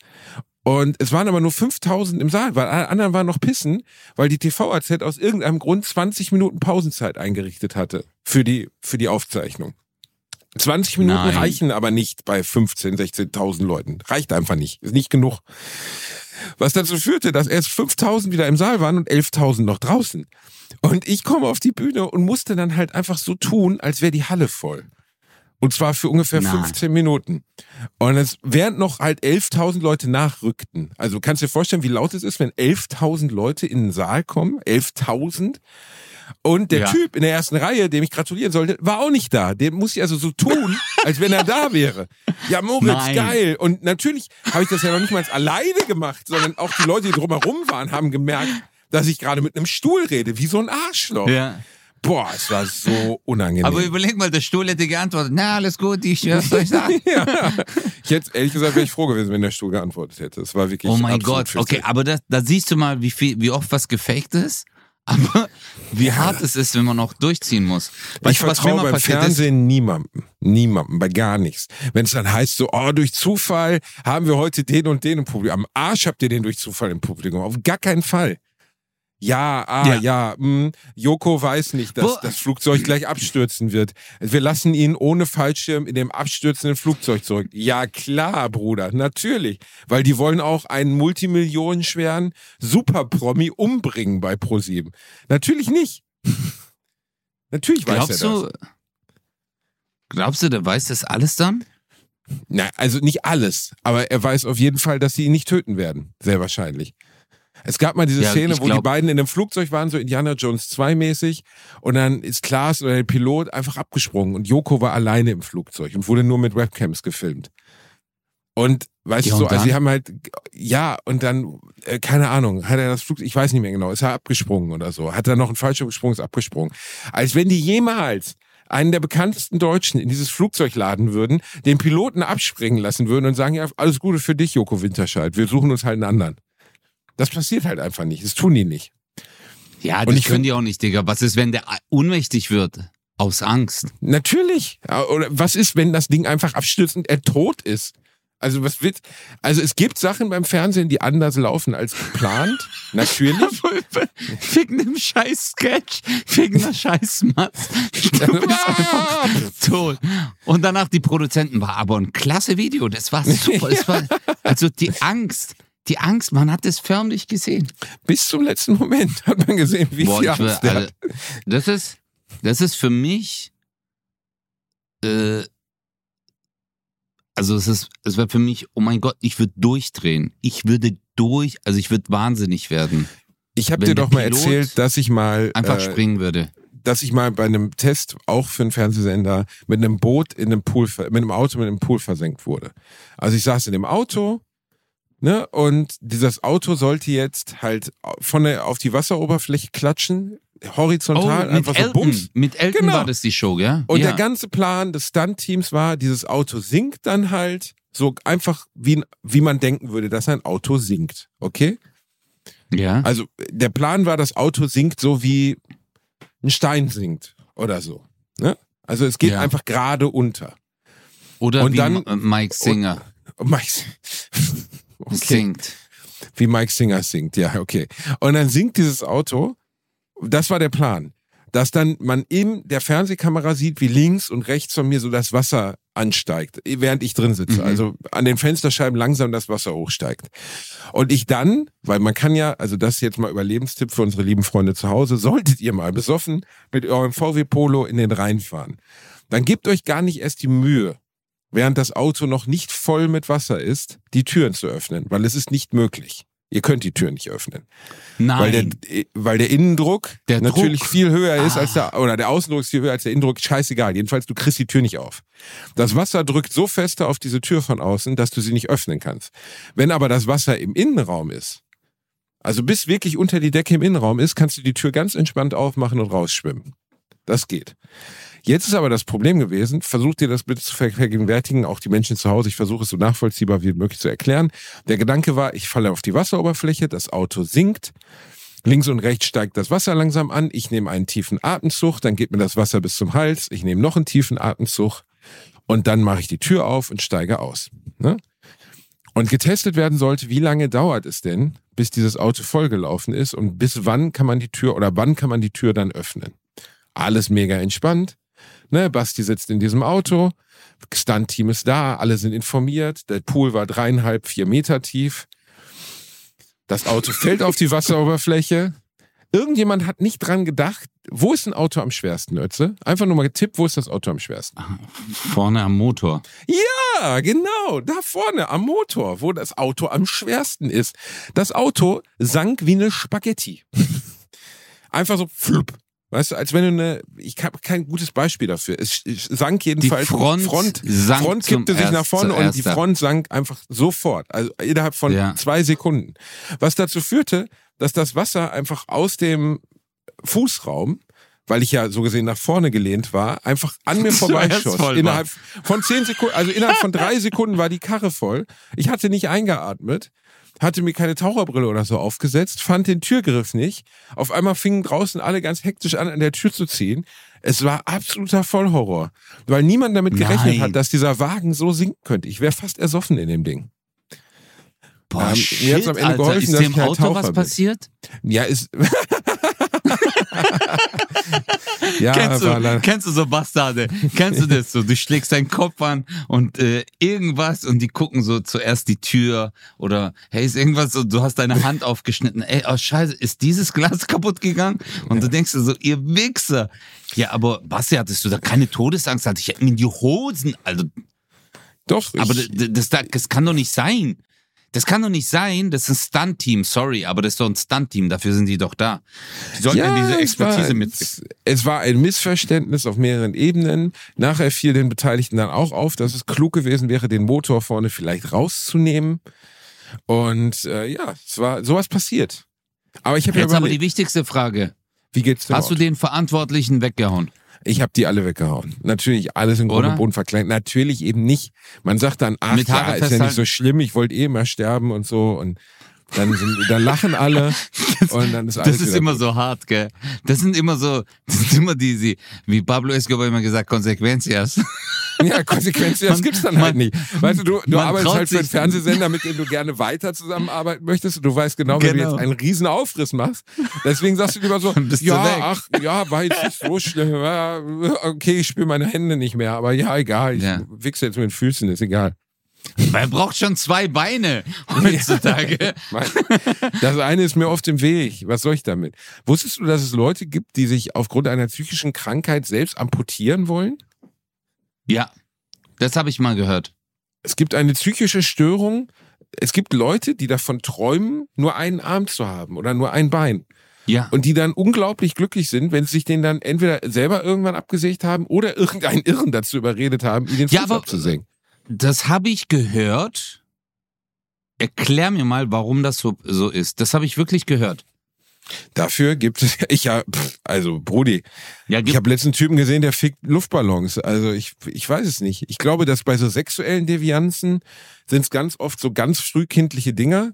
Und es waren aber nur 5.000 im Saal, weil alle anderen waren noch pissen, weil die TVAZ aus irgendeinem Grund 20 Minuten Pausenzeit eingerichtet hatte für die, für die Aufzeichnung. 20 Minuten Nein. reichen aber nicht bei 15, 16.000 Leuten. Reicht einfach nicht. Ist nicht genug. Was dazu führte, dass erst 5.000 wieder im Saal waren und 11.000 noch draußen. Und ich komme auf die Bühne und musste dann halt einfach so tun, als wäre die Halle voll. Und zwar für ungefähr Nein. 15 Minuten. Und es, während noch halt 11.000 Leute nachrückten. Also kannst du dir vorstellen, wie laut es ist, wenn 11.000 Leute in den Saal kommen? 11.000? Und der Ja. Typ in der ersten Reihe, dem ich gratulieren sollte, war auch nicht da. Der muss ich also so tun, als wenn er da wäre. Ja, Moritz, Nein. geil. Und natürlich habe ich das ja noch nicht mal alleine gemacht, sondern auch die Leute, die drumherum waren, haben gemerkt, dass ich gerade mit einem Stuhl rede, wie so ein Arschloch. Ja. Boah, es war so unangenehm. Aber überleg mal, der Stuhl hätte geantwortet, na, alles gut, ich, was soll ich sagen? ja. Ich hätte, ehrlich gesagt, wäre ich froh gewesen, wenn der Stuhl geantwortet hätte. Es war wirklich Oh mein Gott, okay, witzig. aber das, da siehst du mal, wie viel, wie oft was gefaked ist, aber wie hart es ist, wenn man noch durchziehen muss. Ich Weißt was mir vertraue beim passiert ist? Fernsehen niemandem. Niemandem, bei gar nichts. Wenn es dann heißt so, oh, durch Zufall haben wir heute den und den im Publikum. Am Arsch habt ihr den durch Zufall im Publikum. Auf gar keinen Fall. Ja, ah, Ja. ja, mh, Joko weiß nicht, dass Wo- das Flugzeug gleich abstürzen wird. Wir lassen ihn ohne Fallschirm in dem abstürzenden Flugzeug zurück. Ja, klar, Bruder, natürlich. Weil die wollen auch einen multimillionenschweren Superpromi umbringen bei ProSieben. Natürlich nicht. natürlich weiß Glaubst er das. du, glaubst du, der weiß das alles dann? Na, also nicht alles, aber er weiß auf jeden Fall, dass sie ihn nicht töten werden. Sehr wahrscheinlich. Es gab mal diese Ja, Szene, wo die glaub- beiden in einem Flugzeug waren, so Indiana Jones 2 mäßig, und dann ist Klaas oder der Pilot einfach abgesprungen und Joko war alleine im Flugzeug und wurde nur mit Webcams gefilmt. Und weißt Ja, du so, also die haben halt, ja, und dann, äh, keine Ahnung, hat er das Flug, ich weiß nicht mehr genau, ist er abgesprungen oder so, hat er noch einen Fallschirm gesprungen, ist abgesprungen. Als wenn die jemals einen der bekanntesten Deutschen in dieses Flugzeug laden würden, den Piloten abspringen lassen würden und sagen, ja, alles Gute für dich, Joko Winterscheid, wir suchen uns halt einen anderen. Das passiert halt einfach nicht, das tun die nicht. Ja, Und das ich können die auch nicht, Digga. Was ist, wenn der ohnmächtig wird? Aus Angst. Natürlich. Ja, Oder was ist, wenn das Ding einfach abstürzt und er tot ist? Also was wird, also es gibt Sachen beim Fernsehen, die anders laufen als geplant. Natürlich. Wegen dem scheiß Sketch, wegen der scheiß Matz. Du bist einfach tot. Und danach die Produzenten, war aber ein klasse Video, das war super. Es war, also die Angst, die Angst, man hat es förmlich gesehen. Bis zum letzten Moment hat man gesehen, wie Boah, viel ich will, Angst der also, hat. das ist, das ist für mich, äh, also es ist, es wäre für mich, oh mein Gott, ich würde durchdrehen. Ich würde durch, also ich würde wahnsinnig werden. Ich habe dir doch mal erzählt, dass ich mal, Einfach äh, springen würde. dass ich mal bei einem Test auch für einen Fernsehsender mit einem Boot in einem Pool, mit einem Auto mit einem Pool versenkt wurde. Also ich saß in dem Auto, ne, und dieses Auto sollte jetzt halt von der auf die Wasseroberfläche klatschen, horizontal, Oh, mit einfach so Elton, bums. mit Elton Genau. war das die Show, ja? Und ja. der ganze Plan des Stunt-Teams war, dieses Auto sinkt dann halt so einfach, wie, wie man denken würde, dass ein Auto sinkt. Okay? ja. Also der Plan war, das Auto sinkt so wie ein Stein sinkt oder so. Ne? Also es geht Ja. einfach gerade unter. Oder und wie dann- Mike Singer Und Mike, okay. singt. Wie Mike Singer singt, ja, okay. Und dann sinkt dieses Auto. Das war der Plan. Dass dann man in der Fernsehkamera sieht, wie links und rechts von mir so das Wasser ansteigt, während ich drin sitze. Mhm. Also an den Fensterscheiben langsam das Wasser hochsteigt. Und ich dann, weil man kann ja, also das ist jetzt mal Überlebenstipp für unsere lieben Freunde zu Hause, solltet ihr mal besoffen mit eurem VW Polo in den Rhein fahren, dann gebt euch gar nicht erst die Mühe, während das Auto noch nicht voll mit Wasser ist, die Türen zu öffnen, weil es ist nicht möglich. Ihr könnt die Tür nicht öffnen. Nein. Weil der, weil der Innendruck Der natürlich Druck. viel höher ist Ah. als der, oder der Außendruck ist viel höher als der Innendruck. Scheißegal. Jedenfalls, du kriegst die Tür nicht auf. Das Wasser drückt so fester auf diese Tür von außen, dass du sie nicht öffnen kannst. Wenn aber das Wasser im Innenraum ist, also bis wirklich unter die Decke im Innenraum ist, kannst du die Tür ganz entspannt aufmachen und rausschwimmen. Das geht. Jetzt ist aber das Problem gewesen, versucht dir das bitte zu ver- vergegenwärtigen, auch die Menschen zu Hause, ich versuche es so nachvollziehbar wie möglich zu erklären. Der Gedanke war, ich falle auf die Wasseroberfläche, das Auto sinkt, links und rechts steigt das Wasser langsam an, ich nehme einen tiefen Atemzug, dann geht mir das Wasser bis zum Hals, ich nehme noch einen tiefen Atemzug und dann mache ich die Tür auf und steige aus. Ne? Und getestet werden sollte, wie lange dauert es denn, bis dieses Auto vollgelaufen ist und bis wann kann man die Tür oder wann kann man die Tür dann öffnen. Alles mega entspannt. Ne, Basti sitzt in diesem Auto, Stunt-Team ist da, alle sind informiert, der Pool war dreieinhalb, vier Meter tief. Das Auto fällt auf die Wasseroberfläche. Irgendjemand hat nicht dran gedacht, wo ist ein Auto am schwersten, Ötze? Einfach nur mal getippt, wo ist das Auto am schwersten? Vorne am Motor. Ja, genau, da vorne am Motor, wo das Auto am schwersten ist. Das Auto sank wie eine Spaghetti. Einfach so flupp. Weißt du, als wenn du eine, ich habe kein gutes Beispiel dafür. Es sank jedenfalls. Front Front, sank Front kippte sich nach vorne und die. Front sank einfach sofort. Also innerhalb von Ja. zwei Sekunden. Was dazu führte, dass das Wasser einfach aus dem Fußraum, weil ich ja so gesehen nach vorne gelehnt war, einfach an mir vorbeischoss. Innerhalb von zehn Sekunden, also innerhalb von drei Sekunden war die Karre voll. Ich hatte nicht eingeatmet, hatte mir keine Taucherbrille oder so aufgesetzt, fand den Türgriff nicht. Auf einmal fingen draußen alle ganz hektisch an, an der Tür zu ziehen. Es war absoluter Vollhorror, weil niemand damit gerechnet Nein. hat, dass dieser Wagen so sinken könnte. Ich wäre fast ersoffen in dem Ding. Boah, Ähm, shit, mir hat's am Ende Alter. geholfen, ist dass dem ich halt Auto Taucher was bin. passiert? Ja, ist. ja, kennst, du, kennst du so Bastarde? Kennst du das so? Du schlägst deinen Kopf an und äh, irgendwas und die gucken so zuerst die Tür oder hey, ist irgendwas so, du hast deine Hand aufgeschnitten. Ey, oh scheiße, ist dieses Glas kaputt gegangen? Und du denkst dir so, ihr Wichser. Ja, aber Basti, hattest du da keine Todesangst? Hatte ich in die Hosen, also, Doch, aber ich, das, das, das kann doch nicht sein. Das kann doch nicht sein, das ist ein Stunt-Team, sorry, aber das ist doch ein Stunt-Team, dafür sind die doch da. Die sollten ja, diese Expertise es mit. Es war ein Missverständnis auf mehreren Ebenen. Nachher fiel den Beteiligten dann auch auf, dass es klug gewesen wäre, den Motor vorne vielleicht rauszunehmen. Und äh, ja, es war sowas passiert. Aber ich habe jetzt ja aber die wichtigste Frage. Wie geht's denn? Hast du den Verantwortlichen weggehauen? Ich habe die alle weggehauen. Natürlich alles in Grund und Boden verkleidet. Natürlich eben nicht. Man sagt dann, ach Mit ja, ist ja nicht so schlimm, ich wollte eh mal sterben und so. Und dann, sind, dann lachen alle das, und dann ist alles Das ist immer so hart, gell? Das sind immer so, das sind immer diese, wie Pablo Escobar immer gesagt, Konsequencias. Ja, Konsequenzen, das gibt's dann halt nicht. Weißt du, du, du arbeitest halt für einen Fernsehsender, mit dem du gerne weiter zusammenarbeiten möchtest. Und du weißt genau, wenn genau. du jetzt einen riesen Aufriss machst. Deswegen sagst du lieber so, ja, ach, ja, war jetzt nicht so schlimm. Okay, ich spüre meine Hände nicht mehr. Aber ja, egal. Ich ja. wichse jetzt mit den Füßen, ist egal. Man braucht schon zwei Beine heutzutage. das eine ist mir oft im Weg. Was soll ich damit? Wusstest du, dass es Leute gibt, die sich aufgrund einer psychischen Krankheit selbst amputieren wollen? Ja, das habe ich mal gehört. Es gibt eine psychische Störung. Es gibt Leute, die davon träumen, nur einen Arm zu haben oder nur ein Bein. Ja. Und die dann unglaublich glücklich sind, wenn sie sich den dann entweder selber irgendwann abgesägt haben oder irgendeinen Irren dazu überredet haben, ihn den Fuß ja, aber abzusägen. Das habe ich gehört. Erklär mir mal, warum das so, so ist. Das habe ich wirklich gehört. Dafür gibt es, ich ja, also Brudi, ja, ich habe letzten Typen gesehen, der fickt Luftballons. Also ich, ich weiß es nicht. Ich glaube, dass bei so sexuellen Devianzen sind es ganz oft so ganz frühkindliche Dinger.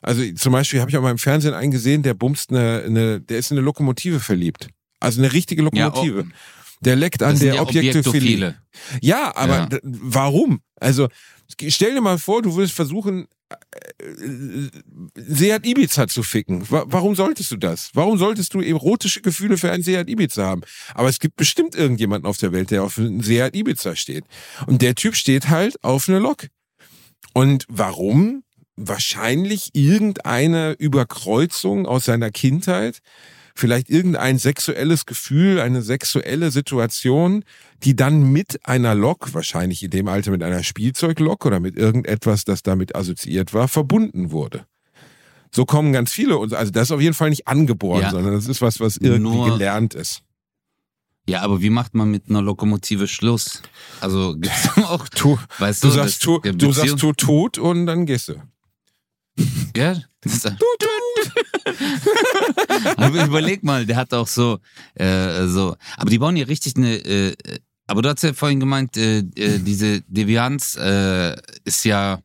Also zum Beispiel habe ich auch mal im Fernsehen einen gesehen, der bumst eine, eine, der ist in eine Lokomotive verliebt. Also eine richtige Lokomotive. Ja, oh. Der leckt an der Objektophilie. Ja, aber ja. warum? Also stell dir mal vor, du würdest versuchen, Seat Ibiza zu ficken. Warum solltest du das? Warum solltest du erotische Gefühle für ein Seat Ibiza haben? Aber es gibt bestimmt irgendjemanden auf der Welt, der auf einen Seat Ibiza steht. Und der Typ steht halt auf eine Lok. Und warum? Wahrscheinlich irgendeine Überkreuzung aus seiner Kindheit vielleicht irgendein sexuelles Gefühl, eine sexuelle Situation, die dann mit einer Lok, wahrscheinlich in dem Alter mit einer Spielzeuglok oder mit irgendetwas, das damit assoziiert war, verbunden wurde. So kommen ganz viele und also das ist auf jeden Fall nicht angeboren, ja. sondern das ist was, was irgendwie Nur gelernt ist. Ja, aber wie macht man mit einer Lokomotive Schluss? Also gibt's auch, tu, weißt du, du sagst, tu, du sagst tu tot und dann gehst du. Ja, das, tut, aber überleg mal, der hat auch so, äh, so. Aber die bauen hier richtig eine. Äh, aber du hast ja vorhin gemeint, äh, äh, diese Devianz äh, ist ja.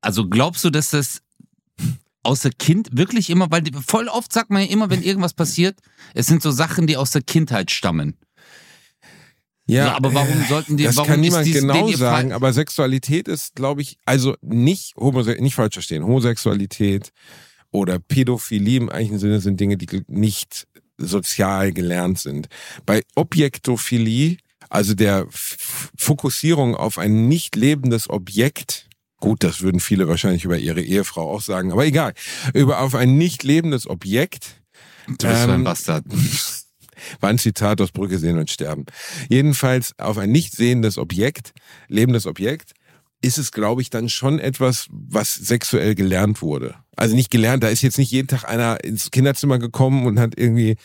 Also glaubst du, dass das aus der Kind wirklich immer, weil voll oft sagt man ja immer, wenn irgendwas passiert, es sind so Sachen, die aus der Kindheit stammen. Ja, ja, aber warum sollten die? Das warum kann niemand dies, genau sagen. Aber Sexualität ist, glaube ich, also nicht homose nicht falsch verstehen. Homosexualität, oder Pädophilie im eigentlichen Sinne sind Dinge, die nicht sozial gelernt sind. Bei Objektophilie, also der Fokussierung auf ein nicht lebendes Objekt, gut, das würden viele wahrscheinlich über ihre Ehefrau auch sagen, aber egal, über auf ein nicht lebendes Objekt. Du bist ähm, ein Bastard. War ein Zitat aus Brücke sehen und sterben. Jedenfalls auf ein nicht sehendes Objekt, lebendes Objekt, ist es, glaube ich, dann schon etwas, was sexuell gelernt wurde. Also nicht gelernt, da ist jetzt nicht jeden Tag einer ins Kinderzimmer gekommen und hat irgendwie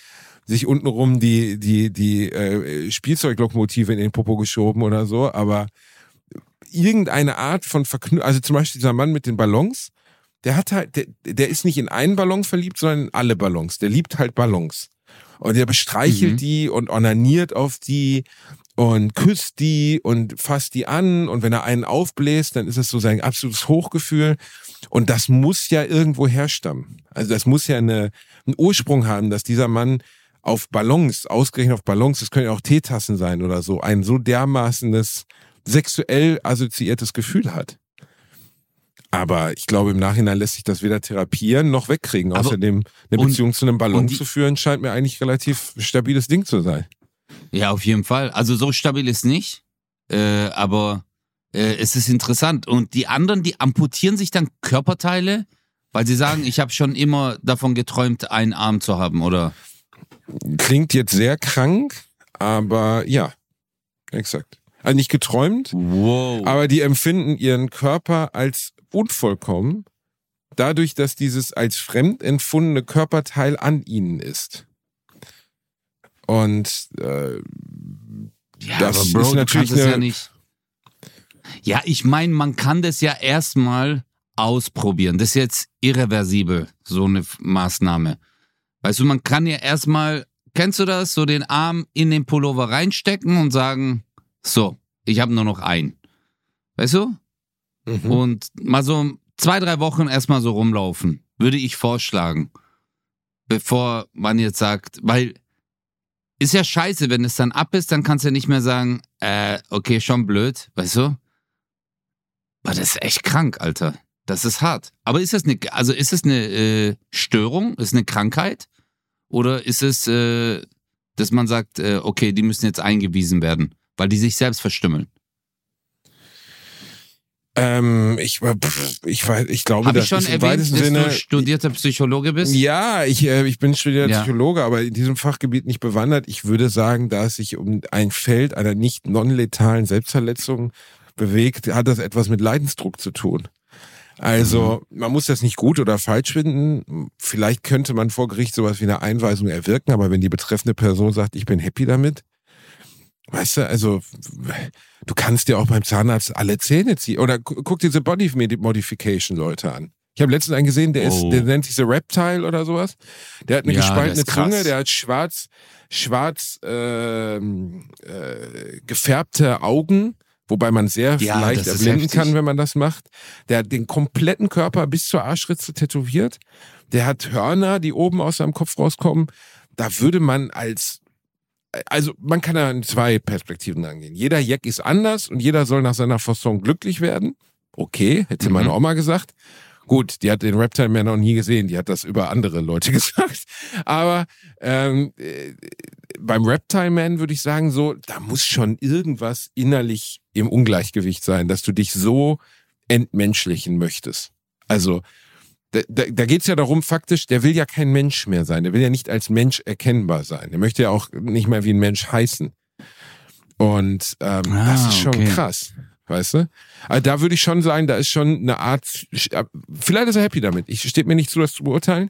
sich untenrum die, die, die äh, Spielzeuglokomotive in den Popo geschoben oder so, aber irgendeine Art von Verknüpfung, also zum Beispiel dieser Mann mit den Ballons, der hat halt, der, der ist nicht in einen Ballon verliebt, sondern in alle Ballons. Der liebt halt Ballons. Und der bestreichelt mhm. die und ornaniert auf die und küsst die und fasst die an und wenn er einen aufbläst, dann ist es so sein absolutes Hochgefühl und das muss ja irgendwo herstammen. Also das muss ja eine, einen Ursprung haben, dass dieser Mann auf Ballons, ausgerechnet auf Ballons, das können ja auch Teetassen sein oder so, ein so dermaßenes sexuell assoziiertes Gefühl hat. Aber ich glaube, im Nachhinein lässt sich das weder therapieren noch wegkriegen. Außerdem eine Beziehung zu einem Ballon zu führen, scheint mir eigentlich relativ stabiles Ding zu sein. Ja, auf jeden Fall. Also so stabil ist nicht, äh, aber äh, es ist interessant. Und die anderen, die amputieren sich dann Körperteile, weil sie sagen, ich habe schon immer davon geträumt, einen Arm zu haben, oder? Klingt jetzt sehr krank, aber ja, exakt. Also nicht geträumt, wow. aber die empfinden ihren Körper als unvollkommen, dadurch, dass dieses als fremd empfundene Körperteil an ihnen ist. Und äh, Ja, das Bro, ist natürlich eine, ja nicht. Ja, ich meine, man kann das ja erstmal ausprobieren. Das ist jetzt irreversibel, so eine Maßnahme. Weißt du, man kann ja erstmal, kennst du das, so den Arm in den Pullover reinstecken und sagen, so, ich habe nur noch einen. Weißt du? Mhm. Und mal so zwei, drei Wochen erstmal so rumlaufen, würde ich vorschlagen. Bevor man jetzt sagt, weil ist ja scheiße, wenn es dann ab ist, dann kannst du ja nicht mehr sagen, äh, okay, schon blöd, weißt du? Aber das ist echt krank, Alter. Das ist hart. Aber ist das eine, also ist es eine äh, Störung? Ist es eine Krankheit? Oder ist es, äh, dass man sagt, äh, okay, die müssen jetzt eingewiesen werden, weil die sich selbst verstümmeln? ähm, ich, war- pff, ich, weiß, ich glaube, Habe das ich schon erwähnt, dass Sinne. du studierter Psychologe bist? Ja, ich, äh, ich bin studierter Ja. Psychologe, aber in diesem Fachgebiet nicht bewandert. Ich würde sagen, da es sich um ein Feld einer nicht non-letalen Selbstverletzung bewegt, hat das etwas mit Leidensdruck zu tun. Also, Mhm. man muss das nicht gut oder falsch finden. Vielleicht könnte man vor Gericht sowas wie eine Einweisung erwirken, aber wenn die betreffende Person sagt, ich bin happy damit, weißt du, also, du kannst dir auch beim Zahnarzt alle Zähne ziehen. Oder gu- guck diese Body Modification Leute an. Ich habe letztens einen gesehen, der ist, Oh. der nennt sich The Reptile oder sowas. Der hat eine Ja, gespaltene. Zunge, der hat schwarz, schwarz ähm, äh, gefärbte Augen, wobei man sehr Ja, leicht erblinden kann, wenn man das macht. Der hat den kompletten Körper bis zur Arschritze tätowiert. Der hat Hörner, die oben aus seinem Kopf rauskommen. Da würde man als also man kann da in zwei Perspektiven angehen. Jeder Jack ist anders und jeder soll nach seiner Fasson glücklich werden. Okay, hätte Mhm. meine Oma gesagt. Gut, die hat den Reptile Man noch nie gesehen, die hat das über andere Leute gesagt. Aber ähm, äh, beim Reptile Man würde ich sagen, so, da muss schon irgendwas innerlich im Ungleichgewicht sein, dass du dich so entmenschlichen möchtest. Also, da, da, da geht es ja darum, faktisch, der will ja kein Mensch mehr sein. Der will ja nicht als Mensch erkennbar sein. Der möchte ja auch nicht mehr wie ein Mensch heißen. Und ähm, Ah, das ist schon okay. krass. Weißt du? Also da würde ich schon sagen, da ist schon eine Art, vielleicht ist er happy damit. Ich steht mir nicht zu, das zu beurteilen.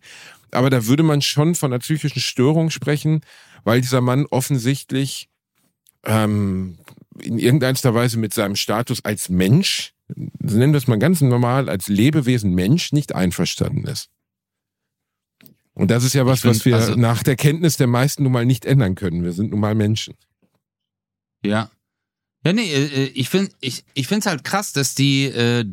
Aber da würde man schon von einer psychischen Störung sprechen, weil dieser Mann offensichtlich ähm, in irgendeiner Weise mit seinem Status als Mensch, nennen wir es mal ganz normal, als Lebewesen Mensch nicht einverstanden ist. Und das ist ja was, find, was wir also- nach der Kenntnis der meisten nun mal nicht ändern können. Wir sind nun mal Menschen. Ja. Ja, nee, äh, äh, ich finde ich, ich find's halt krass, dass die äh,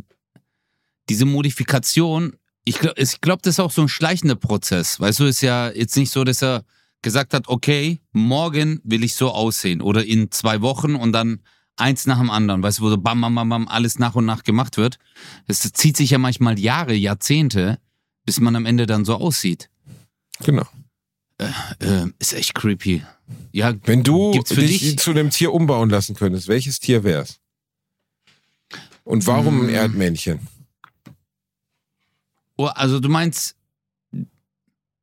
diese Modifikation, ich glaube, ich glaub, das ist auch so ein schleichender Prozess. Weißt du, ist ja jetzt nicht so, dass er gesagt hat, okay, morgen will ich so aussehen oder in zwei Wochen und dann eins nach dem anderen, weißt du, wo so bam, bam, bam, bam, alles nach und nach gemacht wird. Es zieht sich ja manchmal Jahre, Jahrzehnte, bis man am Ende dann so aussieht. Genau. Äh, ist echt creepy. Ja, Wenn du dich dich- zu einem Tier umbauen lassen könntest, welches Tier wär's? Und warum ein Mm. Erdmännchen? Oh, also du meinst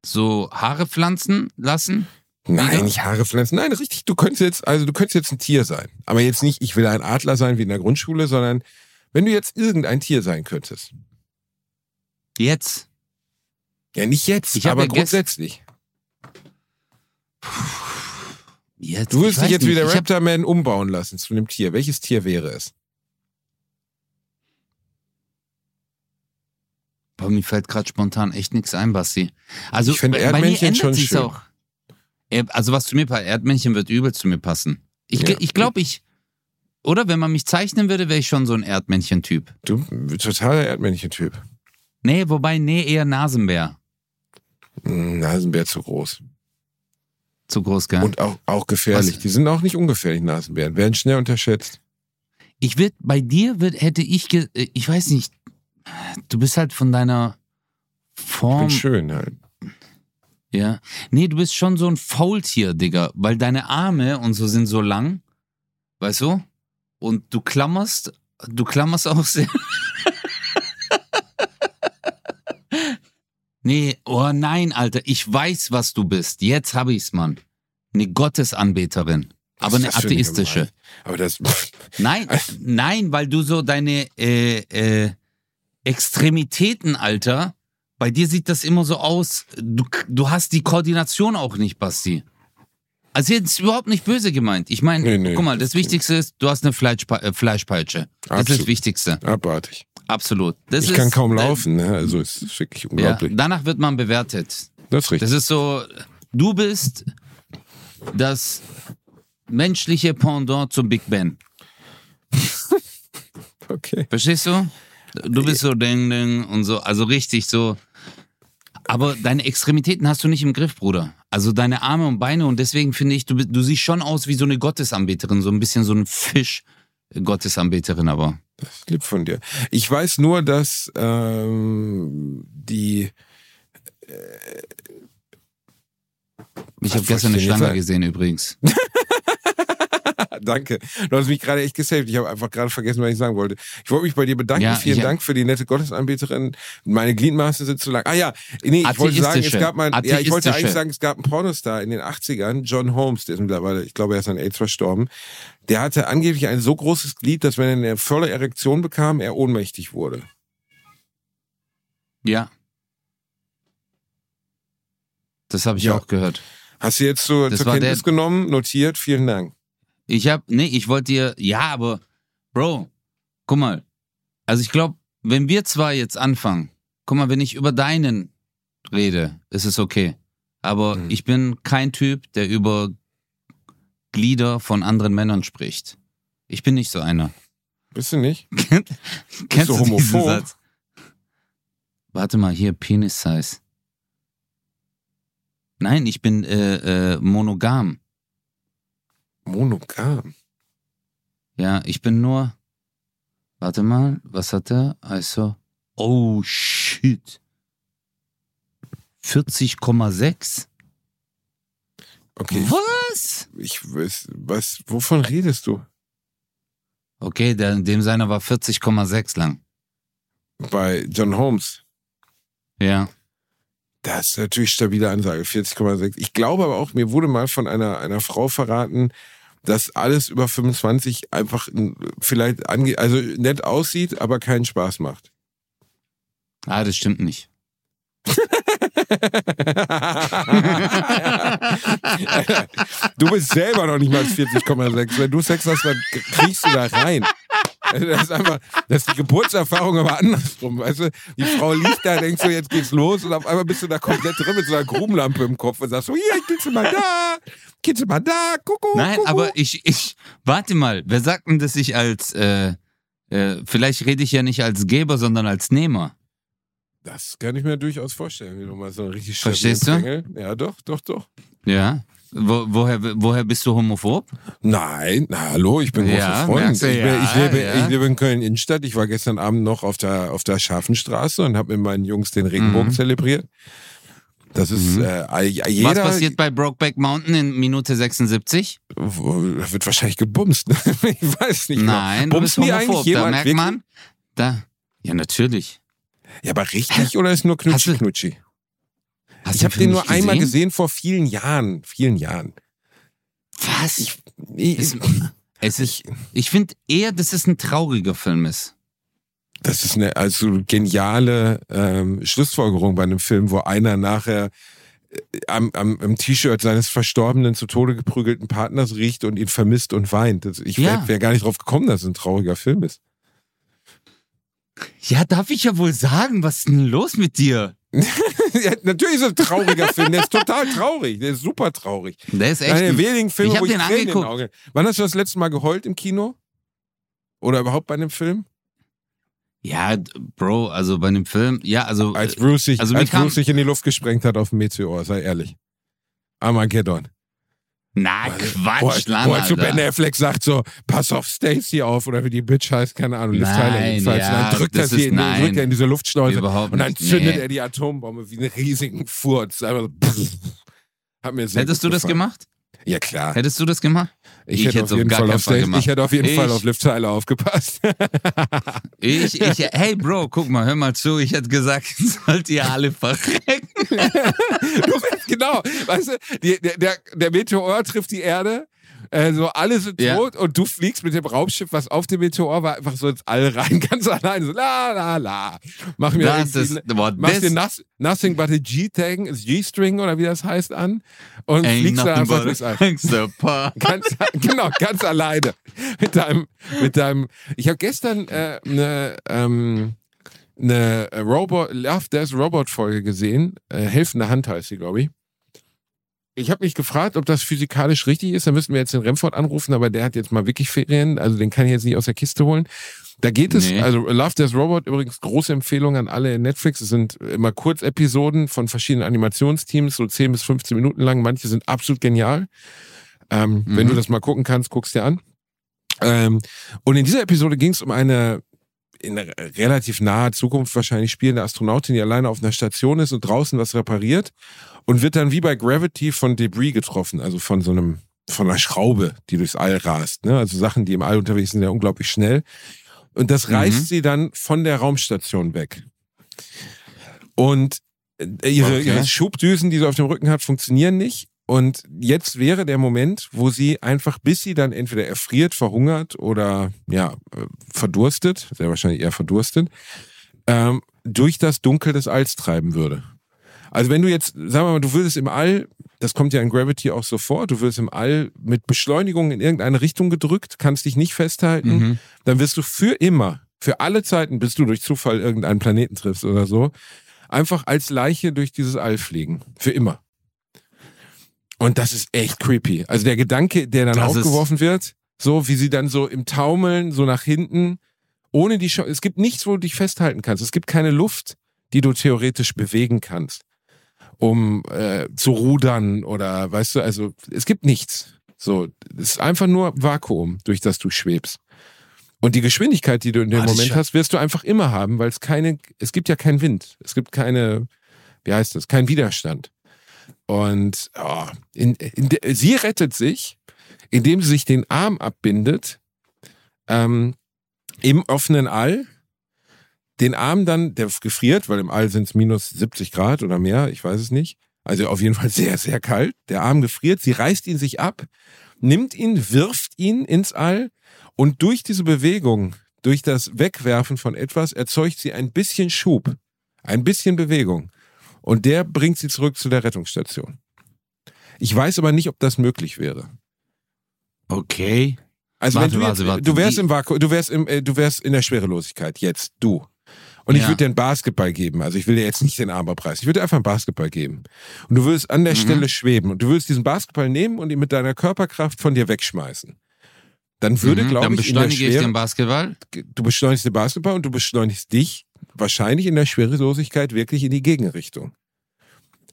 so Haare pflanzen lassen? Nein, Wieder? nicht Haare pflanzen. Nein, richtig. Du könntest jetzt, also du könntest jetzt ein Tier sein. Aber jetzt nicht, ich will ein Adler sein wie in der Grundschule, sondern wenn du jetzt irgendein Tier sein könntest. Jetzt? Ja, nicht jetzt, Ich aber ja grundsätzlich. Jetzt? Du würdest dich jetzt nicht. wie der Ich hab- Raptor Man umbauen lassen zu einem Tier. Welches Tier wäre es? Boah, mir fällt gerade spontan echt nichts ein, Basti. Also Ich find bei- bei mir Erdmännchen schon schön. auch. Also was zu mir passt, Erdmännchen wird übel zu mir passen. Ich, Ja. ich glaube, ich, oder wenn man mich zeichnen würde, wäre ich schon so ein Erdmännchen-Typ. Du, totaler Erdmännchen-Typ. Nee, wobei, nee, eher Nasenbär. Hm, Nasenbär zu groß. Zu groß, gell? Und auch, auch gefährlich. Was? Die sind auch nicht ungefährlich, Nasenbären. Werden schnell unterschätzt. Ich würde, bei dir würd, hätte ich, ge, äh, ich weiß nicht, du bist halt von deiner Ich Form. bin schön halt. Ja. Nee, du bist schon so ein Faultier, Digga, weil deine Arme und so sind so lang, weißt du? Und du klammerst, du klammerst auch sehr. nee, oh nein, Alter, ich weiß, was du bist. Jetzt hab ich's, Mann. Eine Gottesanbeterin. Aber eine atheistische. Aber das, Nein, nein, weil du so deine, äh, äh, Extremitäten, Alter. Bei dir sieht das immer so aus. Du, du hast die Koordination auch nicht, Basti. Also jetzt ist überhaupt nicht böse gemeint. Ich meine, Nee, nee, guck mal, das Wichtigste ist, du hast eine Fleischpe äh, Fleischpeitsche. Das ist Absolut. das Wichtigste. Abartig. Absolut. Das Ich ist, kann kaum äh, laufen, ne? also es ist wirklich Ja, unglaublich. danach wird man bewertet. Das ist richtig. Das ist so, du bist das menschliche Pendant zum Big Ben. okay. Verstehst du? Du bist so Ding Ding und so, also richtig so. Aber deine Extremitäten hast du nicht im Griff, Bruder. Also deine Arme und Beine und deswegen finde ich, du, du siehst schon aus wie so eine Gottesanbeterin, so ein bisschen so ein Fisch-Gottesanbeterin, aber. Das ist lieb von dir. Ich weiß nur, dass ähm, die. Ich Was habe gestern eine ich Schlange gesehen übrigens. Danke. Du hast mich gerade echt gesaved. Ich habe einfach gerade vergessen, was ich sagen wollte. Ich wollte mich bei dir bedanken. Ja, Vielen Dank für die nette Gottesanbeterin. Meine Gliedmaßen sind zu lang. Ah ja, nee, ich wollte sagen, es gab mal, ja, ich wollte eigentlich sagen, es gab einen Pornostar in den 80ern, John Holmes, der ist mittlerweile, ich glaube, er ist an AIDS verstorben. Der hatte angeblich ein so großes Glied, dass wenn er eine volle Erektion bekam, er ohnmächtig wurde. Ja. Das habe ich Ja. auch gehört. Hast du jetzt so Das zur Kenntnis der- genommen, notiert, vielen Dank. Ich hab, nee, ich wollte dir, ja, aber, Bro, guck mal. Also ich glaube, wenn wir zwei jetzt anfangen, guck mal, wenn ich über deinen rede, ist es okay. Aber Mhm. ich bin kein Typ, der über Glieder von anderen Männern spricht. Ich bin nicht so einer. Bist du nicht? Kennst du du diesen homophob? Satz? Warte mal, hier, Penis-Size. Nein, ich bin äh, äh, monogam. Monogam. Ja, ich bin nur. Warte mal, was hat er? Also. Oh shit. 40,6? Okay, Was? ich weiß, was, wovon redest du? Okay, der, dem seiner war 40,6 lang. Bei John Holmes. Ja. Das ist natürlich stabile Ansage, 40,6. Ich glaube aber auch, mir wurde mal von einer, einer Frau verraten, dass alles über 25 einfach vielleicht ange also nett aussieht, aber keinen Spaß macht. Ah, das stimmt nicht. du bist selber noch nicht mal 40,6. Wenn du Sex hast, dann kriegst du da rein. Das ist einfach, das ist die Geburtserfahrung, aber andersrum. Weißt du, die Frau liegt da, denkst du, jetzt geht's los und auf einmal bist du da komplett drin mit so einer Grubenlampe im Kopf und sagst so, hier, gehst du mal da, gehst du mal da, Kuckuck, Nein, Kuckuck. aber ich, ich, warte mal, wer sagt denn, dass ich als, äh, äh, vielleicht rede ich ja nicht als Geber, sondern als Nehmer. Das kann ich mir durchaus vorstellen, wie du mal so einen richtig Verstehst du? Ja, doch, doch, doch. Ja. Wo, woher, woher bist du homophob? Nein, na hallo, ich bin Ja, großer Freund. du, ich, ja, ich, lebe, ja. ich lebe in Köln-Innenstadt. Ich war gestern Abend noch auf der, auf der Scharfenstraße und habe mit meinen Jungs den Regenbogen Mhm. zelebriert. Das ist Mhm. äh, jeder. Was passiert bei Brokeback Mountain in Minute 76? Wo- Da wird wahrscheinlich gebumst. ne? ich weiß nicht. Nein, du bist Bumsen die homophob. eigentlich Da merkt wirklich? man, da, ja natürlich. Ja, aber richtig oder ist nur du- knutschi-knutschi? Hast Ich habe den nur nicht einmal gesehen vor vielen Jahren. Vielen Jahren. Was? Ich, ich, es, es ist, ich finde eher, dass es ein trauriger Film ist. Das ist eine also geniale ähm, Schlussfolgerung bei einem Film, wo einer nachher äh, am, am, am T-Shirt seines verstorbenen, zu Tode geprügelten Partners riecht und ihn vermisst und weint. Ich Ja. wäre wär gar nicht drauf gekommen, dass es ein trauriger Film ist. Ja, darf ich ja wohl sagen, was ist denn los mit dir? ja, natürlich ist es ein trauriger Film. Der ist total traurig. Der ist super traurig. Der ist echt. Einer der wenigen Filme, Ich hab wo ich den Tränen in den angeguckt. Augen. Wann hast du das letzte Mal geheult im Kino? Oder überhaupt bei einem Film? ja, Bro, also bei einem Film, ja, also. Als Bruce sich, also als Bruce sich in die Luft gesprengt hat auf dem Meteor, sei ehrlich. Armageddon. Na, Quatsch, Lana, wo er zu Ben. Affleck sagt so, pass auf Stacy auf oder wie die Bitch heißt, keine Ahnung, Nein, jedenfalls. ja, dann drückt er sie in, nein. drückt er in diese Luftschleuse und dann zündet nee. er die Atombombe wie einen riesigen Furz. Einfach so, Hat mir sehr Hättest du das gemacht? Ja klar. Hättest du das gemacht? Ich, hätte auf jeden Fall auf ich hätte auf jeden Fall auf Liv Tyler aufgepasst. Ich, ich, hey Bro, guck mal, hör mal zu. Ich hätte gesagt, sollt ihr alle verrecken. du genau, weißt du, der, der, der Meteor trifft die Erde. Also alle sind Ja. tot und du fliegst mit dem Raumschiff, was auf dem Meteor war, einfach so ins All rein, ganz alleine. So la la la. Mach mir Das ist, machst das, dir nas, Nothing but a G-Tag, G-String oder wie das heißt an und ain't fliegst da nothing einfach durchs All. Ganz, genau, ganz alleine. Mit deinem, mit deinem. Ich habe gestern äh, eine, ähm, eine Robot, Love Death Robot Folge gesehen. Äh, Helfende Hand heißt sie, glaube ich. Ich habe mich gefragt, ob das physikalisch richtig ist. Da müssten wir jetzt den Remford anrufen, aber der hat jetzt mal wirklich Ferien. Also den kann ich jetzt nicht aus der Kiste holen. Da geht es, Nee. also Love Death Robot, übrigens große Empfehlung an alle in Netflix. Es sind immer Kurzepisoden von verschiedenen Animationsteams, so 10 bis 15 Minuten lang. Manche sind absolut genial. Ähm, Wenn Mhm. du das mal gucken kannst, guckst dir an. Ähm, und in dieser Episode ging es um eine in re- relativ naher Zukunft wahrscheinlich spielende Astronautin, die alleine auf einer Station ist und draußen was repariert und wird dann wie bei Gravity von Debris getroffen, also von so einem, von einer Schraube, die durchs All rast. Ne? Also Sachen, die im All unterwegs sind, ja unglaublich schnell. Und das reißt Mhm. sie dann von der Raumstation weg. Und äh, ihre, Okay. ihre Schubdüsen, die sie auf dem Rücken hat, funktionieren nicht. Und jetzt wäre der Moment, wo sie einfach, bis sie dann entweder erfriert, verhungert oder ja, äh, verdurstet, sehr wahrscheinlich eher verdurstet, ähm, durch das Dunkel des Alls treiben würde. Also wenn du jetzt, sagen wir mal, du würdest im All, das kommt ja in Gravity auch so vor, du wirst im All mit Beschleunigung in irgendeine Richtung gedrückt, kannst dich nicht festhalten, Mhm. dann wirst du für immer, für alle Zeiten, bis du durch Zufall irgendeinen Planeten triffst oder so, einfach als Leiche durch dieses All fliegen. Für immer. Und das ist echt creepy. Also der Gedanke, der dann Das aufgeworfen wird, so wie sie dann so im Taumeln, so nach hinten, ohne die Chance, es gibt nichts, wo du dich festhalten kannst. Es gibt keine Luft, die du theoretisch bewegen kannst, um äh, zu rudern oder, weißt du, also es gibt nichts. So, es ist einfach nur Vakuum, durch das du schwebst. Und die Geschwindigkeit, die du in dem Ah, Moment hast, wirst du einfach immer haben, weil es keine, es gibt ja keinen Wind. Es gibt keine, wie heißt das, kein Widerstand. Und oh, in, in, sie rettet sich, indem sie sich den Arm abbindet, ähm, im offenen All, den Arm dann, der gefriert, weil im All sind es minus 70 Grad oder mehr, ich weiß es nicht. Also auf jeden Fall sehr, sehr kalt. Der Arm gefriert, sie reißt ihn sich ab, nimmt ihn, wirft ihn ins All und durch diese Bewegung, durch das Wegwerfen von etwas, erzeugt sie ein bisschen Schub, ein bisschen Bewegung. Und der bringt sie zurück zu der Rettungsstation. Ich weiß aber nicht, ob das möglich wäre. Okay. Also Warte, wenn du, warte, jetzt, warte. du wärst im Vakuum, du wärst im, äh, du wärst in der Schwerelosigkeit jetzt, du. Und ich Ja. würde dir einen Basketball geben. Also ich will dir jetzt nicht den Armerpreis. Ich würde dir einfach einen Basketball geben. Und du würdest an der Mhm. Stelle schweben. Und du würdest diesen Basketball nehmen und ihn mit deiner Körperkraft von dir wegschmeißen. Dann würde, Mhm, glaube ich, in der beschleunige ich Schwere, den Basketball. du beschleunigst den Basketball und du beschleunigst dich wahrscheinlich in der Schwerelosigkeit wirklich in die Gegenrichtung.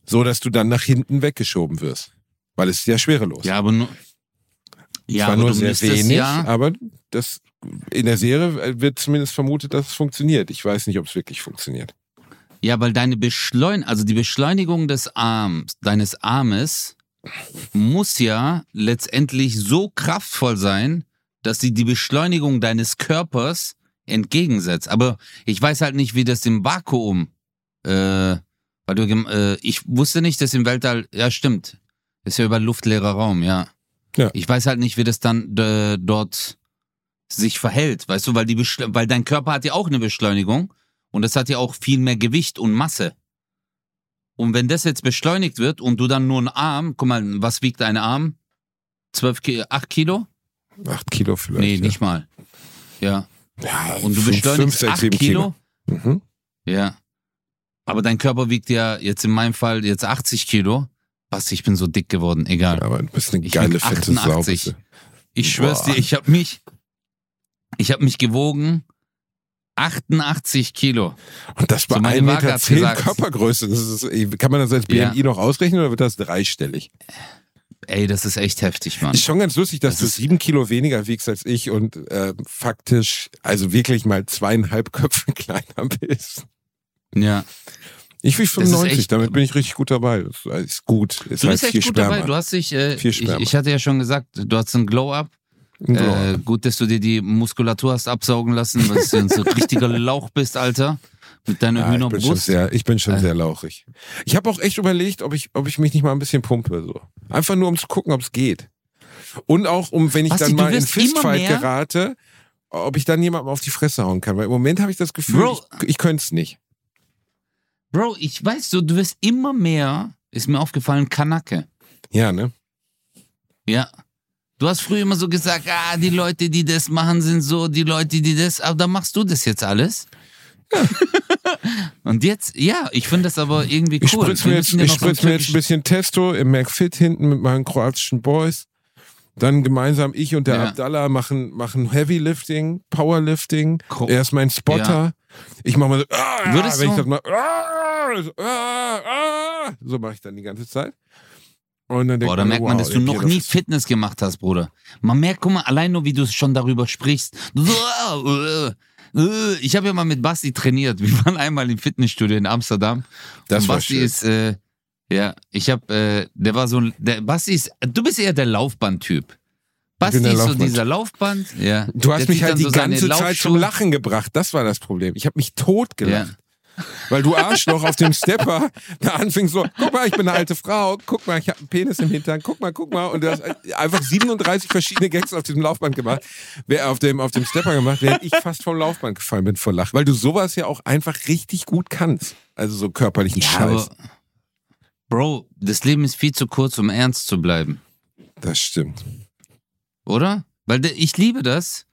So, dass du dann nach hinten weggeschoben wirst. Weil es ist ja schwerelos. Ja, aber nur. Ja, Zwar aber nur sehr wenig, ja. aber das in der Serie wird zumindest vermutet, dass es funktioniert. Ich weiß nicht, ob es wirklich funktioniert. Ja, weil deine Beschleun also die Beschleunigung des Arms, deines Armes muss ja letztendlich so kraftvoll sein, dass sie die Beschleunigung deines Körpers entgegensetzt. Aber ich weiß halt nicht, wie das im Vakuum, äh, weil du, äh, ich wusste nicht, dass im Weltall, ja stimmt, ist ja über luftleerer Raum, ja. Ja. Ich weiß halt nicht, wie das dann äh, dort sich verhält, weißt du, weil die Beschle weil dein Körper hat ja auch eine Beschleunigung und das hat ja auch viel mehr Gewicht und Masse. Und wenn das jetzt beschleunigt wird und du dann nur einen Arm, guck mal, was wiegt ein Arm? 12 Kilo, 8 Kilo? Acht Kilo vielleicht. nee, ja. nicht mal. Ja. Ja, Und du beschleunigst fünf, sechs, 8 sieben Kilo? Mhm. Ja. Aber dein Körper wiegt ja jetzt in meinem Fall jetzt 80 Kilo. Was, ich bin so dick geworden, egal. Ja, aber du bist eine Ich geile, fette Sau. 88. bist du. Ich schwör's Boah. dir, ich hab mich, ich hab mich gewogen 88 Kilo. Und das bei So, meine 1,10 Waage Meter zehn. Körpergröße. Das ist, kann man das als Ja. BMI noch ausrechnen oder wird das dreistellig? Ey, das ist echt heftig, Mann. Ist schon ganz lustig, dass Das du sieben Kilo weniger wiegst als ich und äh, faktisch, also wirklich mal zweieinhalb Köpfe kleiner bist. Ja. Ich wiege ist 95, echt- damit bin ich richtig gut dabei. Das ist gut. Ist Du bist echt viel gut Sperma. dabei. Du hast dich, äh, ich, ich hatte ja schon gesagt, du hast einen Glow-Up. Ein Glow. Äh, gut, dass du dir die Muskulatur hast absaugen lassen, weil du ein so richtiger Lauch bist, Alter. Mit deiner ja, ich bin schon Hühnerbrust. sehr, ich bin schon Äh. sehr lauchig. Ich habe auch echt überlegt, ob ich, ob ich mich nicht mal ein bisschen pumpe. So. Einfach nur, um zu gucken, ob es geht. Und auch, um, wenn ich Basti, dann mal in Fistfight gerate, ob ich dann jemandem auf die Fresse hauen kann. Weil im Moment habe ich das Gefühl, Bro. ich, ich könnte es nicht. Bro, ich weiß so, du wirst immer mehr, ist mir aufgefallen, Kanake. Ja, ne? Ja. Du hast früher immer so gesagt, ah, die Leute, die das machen, sind so, die Leute, die das, aber dann machst du das jetzt alles. Und jetzt, ja, ich finde das aber irgendwie Ich cool. spritz Wir mir, jetzt, ich spritz mir jetzt ein bisschen Testo im McFit hinten mit meinen kroatischen Boys. Dann gemeinsam ich und der Ja. Abdallah machen, machen Heavy Lifting, Powerlifting. Kro- Er ist mein Spotter. Ich mache mal so, ah, Würdest wenn ich du- das mal, ah, so, ah, ah, so mache ich dann die ganze Zeit. Und dann Boah, da merkt man, wow, dass du noch nie Fitness gemacht hast, Bruder. Man merkt, guck mal, allein nur, wie du schon darüber sprichst. Äh, ich habe ja mal mit Basti trainiert. Wir waren einmal im Fitnessstudio in Amsterdam. Das Und war Basti schön. ist, äh, ja, ich habe, äh, der war so, ein- der Basti ist, du bist eher der Laufband-Typ. Basti ist so dieser Laufband, ja. Du hast Der mich halt die so ganze Zeit zum. Lachen gebracht. Das war das Problem. Ich habe mich tot Ja. Weil du Arschloch auf dem Stepper da anfing so, guck mal, ich bin eine alte Frau, guck mal, ich habe einen Penis im Hintern, guck mal, guck mal. Und du hast einfach 37 verschiedene Gags auf diesem Laufband gemacht, wer auf dem, auf dem Stepper gemacht, während ich fast vom Laufband gefallen bin vor Lachen. Weil du sowas ja auch einfach richtig gut kannst. Also so körperlichen Ja, Scheiß. Bro, das Leben ist viel zu kurz, um ernst zu bleiben. Das stimmt. oder? Weil ich liebe das.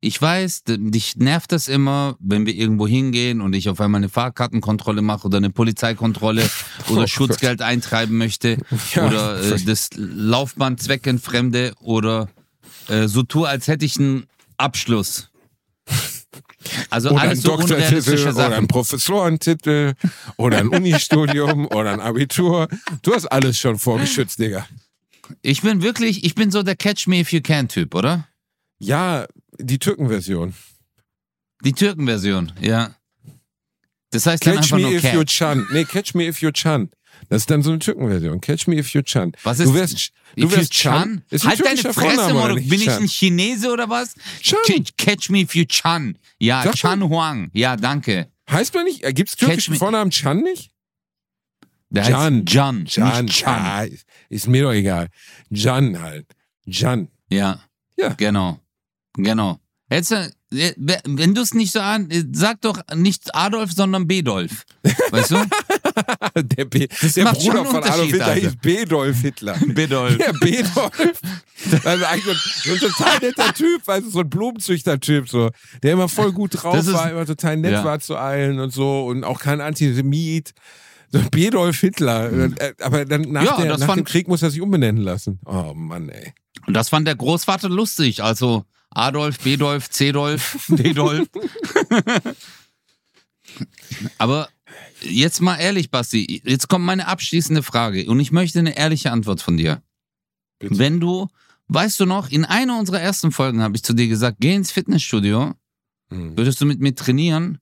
Ich weiß, dich nervt das immer, wenn wir irgendwo hingehen und ich auf einmal eine Fahrkartenkontrolle mache oder eine Polizeikontrolle oder Oh Schutzgeld eintreiben möchte Ja, oder äh, das Laufband zweckentfremde oder äh, so tue, als hätte ich einen Abschluss. Also Oder ein alles so Doktortitel oder ein. Professorentitel oder ein Unistudium oder ein Abitur. Du hast alles schon vorgeschützt, Digga. Ich bin wirklich, ich bin so der Catch Me If You Can Typ, oder? Ja, die Türkenversion. Die Türkenversion, ja. Das heißt dann Catch einfach me nur if you Catch. chan. Nee, catch me if you chan. Das ist dann so eine Türkenversion. Catch me if you chan. Was ist du wärst, du you wärst Chan. Ein Halt deine Fresse, nicht? Bin ich Chan. ein Chinese oder was? Chan. Ch- Catch me if you Chan. Ja, Sag Chan Huang. Ja, danke. Heißt man nicht? Gibt es Catch türkischen me- Vornamen Chan nicht? Der Can. heißt Can. Chan. Nicht Chan. Ah, ist mir doch egal. Jan halt. Jan. Ja. Ja. Genau. Genau. Jetzt, äh, wenn du es nicht so an, äh, sag doch nicht Adolf, sondern Bedolf. Weißt du? Der, B, der Bruder von Adolf Hitler Alter. hieß Bedolf Hitler. Bedolf. Der Bedolf. Also eigentlich so ein total netter Typ, also so ein Blumenzüchter-Typ, so, der immer voll gut drauf ist- war, immer total nett Ja. war zu allen und so und auch kein Antisemit. So Bedolf Hitler. Äh, Aber dann nach, Ja, der, nach dem fand- Krieg muss er sich umbenennen lassen. Oh Mann, ey. Und das fand der Großvater lustig. Also Adolf, Bedolf, Cedolf, Dedolf. Aber jetzt mal ehrlich, Basti, jetzt kommt meine abschließende Frage und ich möchte eine ehrliche Antwort von dir. Bitte. Wenn du, weißt du noch, in einer unserer ersten Folgen habe ich zu dir gesagt, geh ins Fitnessstudio, Hm. würdest du mit mir trainieren?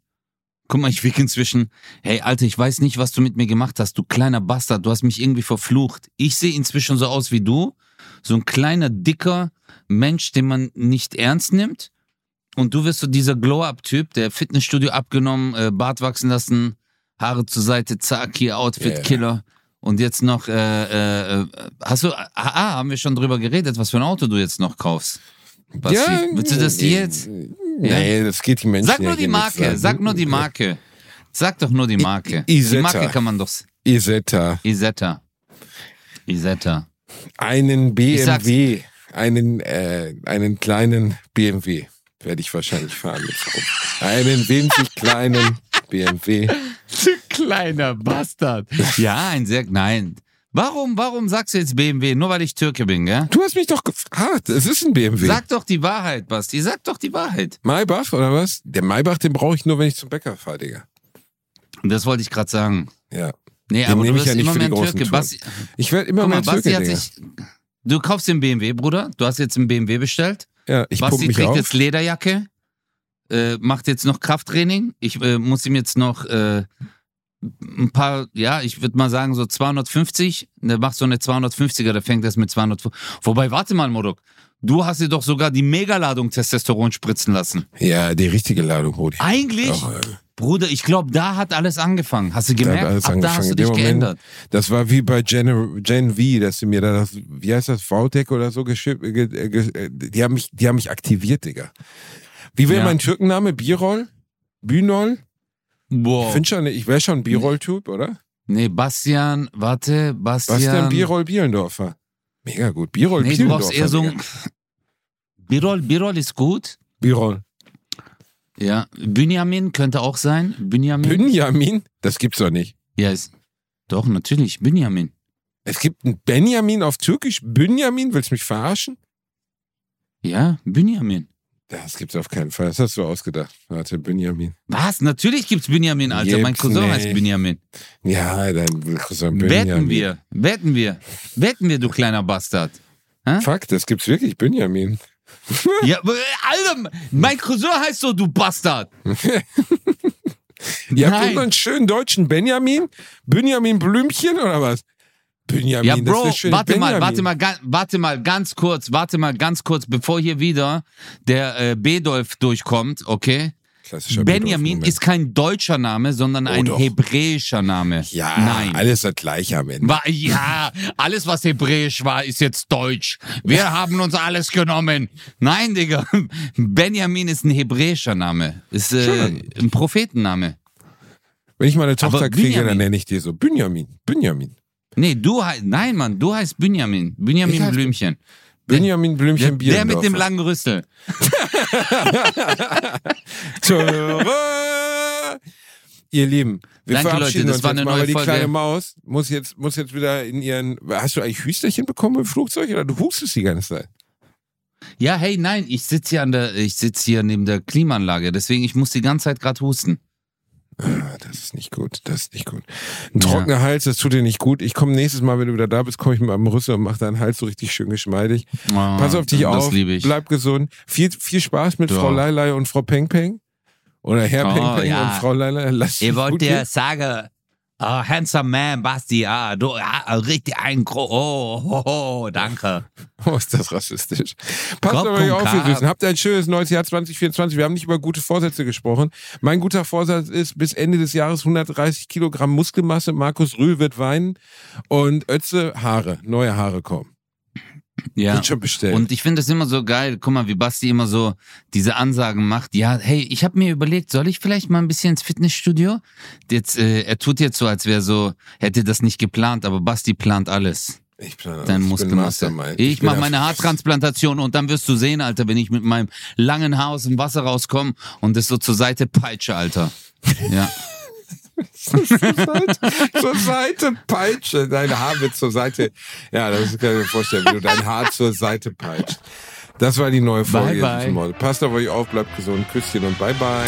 Guck mal, ich wick inzwischen, hey Alter, ich weiß nicht, was du mit mir gemacht hast, du kleiner Bastard, du hast mich irgendwie verflucht. Ich sehe inzwischen so aus wie du, so ein kleiner, dicker Mensch, den man nicht ernst nimmt. Und du wirst so dieser Glow-Up-Typ, der Fitnessstudio abgenommen, äh, Bart wachsen lassen, Haare zur Seite, zack, hier Outfit-Killer. Und jetzt noch, äh, äh, hast du, ah, ah, haben wir schon drüber geredet, was für ein Auto du jetzt noch kaufst? Basti, willst du das nee, jetzt? Nee, das geht die Menschen Sag ja nur die Marke, sag nur die Marke. Sag doch nur die Marke. I- Die Isetta. Marke kann man doch. Isetta. Isetta. Isetta. Einen BMW. Einen, äh, einen kleinen BMW werde ich wahrscheinlich fahren. Einen winzig kleinen BMW. Du kleiner Bastard. Ja, ein sehr, nein. Warum, warum sagst du jetzt BMW? Nur weil ich Türke bin, gell? Du hast mich doch gefragt. Es ist ein BMW. Sag doch die Wahrheit, Basti. Sag doch die Wahrheit. Maybach oder was? Der Maybach, den brauche ich nur, wenn ich zum Bäcker fahre, Digga. Und das wollte ich gerade sagen. Ja. Nee, Den aber du wirst ja nicht immer mehr Türke. Basti, Ich werde immer mal, mehr Basti Türke, hat sich. Du kaufst den BMW, Bruder. Du hast jetzt einen BMW bestellt. Ja, ich Basti mich trägt auf. jetzt Lederjacke, äh, macht jetzt noch Krafttraining. Ich äh, muss ihm jetzt noch äh, ein paar, ja, ich würde mal sagen so 250. Der macht so eine 250er, der fängt das mit 200. Wobei, warte mal, Modok. Du hast dir doch sogar die Megaladung Testosteron spritzen lassen. Ja, die richtige Ladung, Rudi. Eigentlich, Auch, äh, Bruder, ich glaube, da hat alles angefangen. Hast du Da gemerkt? alles Ab da angefangen. hast du dich Moment- geändert. Das war wie bei Gen, Gen V, dass sie mir da das, wie heißt das, VTech oder so geschippt, ge, äh, ge, äh, die haben mich, die haben mich aktiviert, Digga. Wie wäre Ja. mein Türkenname? Birol? Bünol? Boah. Ich finde schon, ich wäre schon ein Birol-Typ, oder? Nee, Bastian, warte, Bastian. Denn Birol Bielendorfer? Mega gut. Birol Nee, du Bielendorfer. brauchst eher so ein. Birol, Birol ist gut. Birol. Ja. Benjamin könnte auch sein. Benjamin. Benjamin? Das gibt's doch nicht. ja, ist. Doch, natürlich. Benjamin. Es gibt einen Benjamin auf Türkisch. Benjamin? Willst du mich verarschen? Ja, Benjamin. Das gibt's auf keinen Fall. Das hast du ausgedacht. Warte, Benjamin. Was? Natürlich gibt's Benjamin, Alter. mein Gibt's Cousin nicht. heißt Benjamin. Ja, dein Cousin Benjamin. Wetten wir. Wetten wir. Wetten wir, du kleiner Bastard. Fuck, das gibt's wirklich, Benjamin. Ja, äh, Alter, mein Cousin heißt so, du Bastard. Ihr habt Nein. immer einen schönen deutschen Benjamin? Benjamin Blümchen oder was? Benjamin, Ja, Bro, warte Benjamin. mal, warte mal, warte mal, ganz kurz, warte mal, ganz kurz, bevor hier wieder der äh, Bedolf durchkommt, okay? Klassischer Benjamin ist kein deutscher Name, sondern Oh, ein doch. hebräischer Name. Ja, Nein. alles das gleiche am Ende. War, ja, alles, was hebräisch war, ist jetzt deutsch. Wir haben uns alles genommen. Nein, Digga. Benjamin ist ein hebräischer Name. Ist äh, ein Prophetenname. Wenn ich meine Tochter kriege, dann nenne ich die so Benjamin. Benjamin. Nee, du heißt, nein, Mann, du heißt Benjamin. Benjamin heiß- Blümchen. Benjamin Der, Blümchen der mit dem langen Rüssel. Ihr Lieben, wir Danke, verabschieden Leute, das uns war jetzt eine mal, neue weil die Folge. kleine Maus muss jetzt, muss jetzt wieder in ihren... Hast du eigentlich Hüsterchen bekommen im Flugzeug oder du hustest die ganze Zeit? Ja, hey, nein, ich sitze hier an der, ich sitze hier neben der Klimaanlage, deswegen ich muss die ganze Zeit gerade husten. Ah, das ist nicht gut, das ist nicht gut. Ein trockener Hals, das tut dir nicht gut. Ich komme nächstes Mal, wenn du wieder da bist, komme ich mit meinem Rüssel und mache deinen Hals so richtig schön geschmeidig. Oh, Pass auf dich das auf, liebe ich. bleib gesund. Viel, viel Spaß mit Ja. Frau Leilei und Frau Peng Peng. Oder Herr Oh, Peng Peng ja. und Frau Leilei. Lass Ich wollte dir sagen, oh, handsome man, Basti, ah, du, ah, richtig ein, Gro oh, oh, oh, danke. Oh, ist das rassistisch. Passt Kopf aber und auf, ihr. Süßen. Habt ein schönes neues Jahr 2024. Wir haben nicht über gute Vorsätze gesprochen. Mein guter Vorsatz ist, bis Ende des Jahres 130 Kilogramm Muskelmasse. Markus Rühl wird weinen. Und Ötze, Haare. Neue Haare kommen. Ja. Wird schon bestellt. Und ich finde das immer so geil. Guck mal, wie Basti immer so diese Ansagen macht. Ja, hey, ich habe mir überlegt, soll ich vielleicht mal ein bisschen ins Fitnessstudio? Jetzt, äh, er tut jetzt so, als wäre so, hätte das nicht geplant, aber Basti plant alles. ich plane alles. Dein Ich Muskelmasse. Ich, bin mache meine Haartransplantation und dann wirst du sehen, Alter, wenn ich mit meinem langen Haar aus dem Wasser rauskomme und das so zur Seite peitsche, Alter. Ja. zur, Seite, peitsche. Dein Haar wird zur Seite. Ja, das kann ich mir vorstellen, wie du dein Haar zur Seite peitscht. Das war die neue Folge. Bye, bye. Passt auf euch auf, bleibt gesund. Küsschen und bye bye.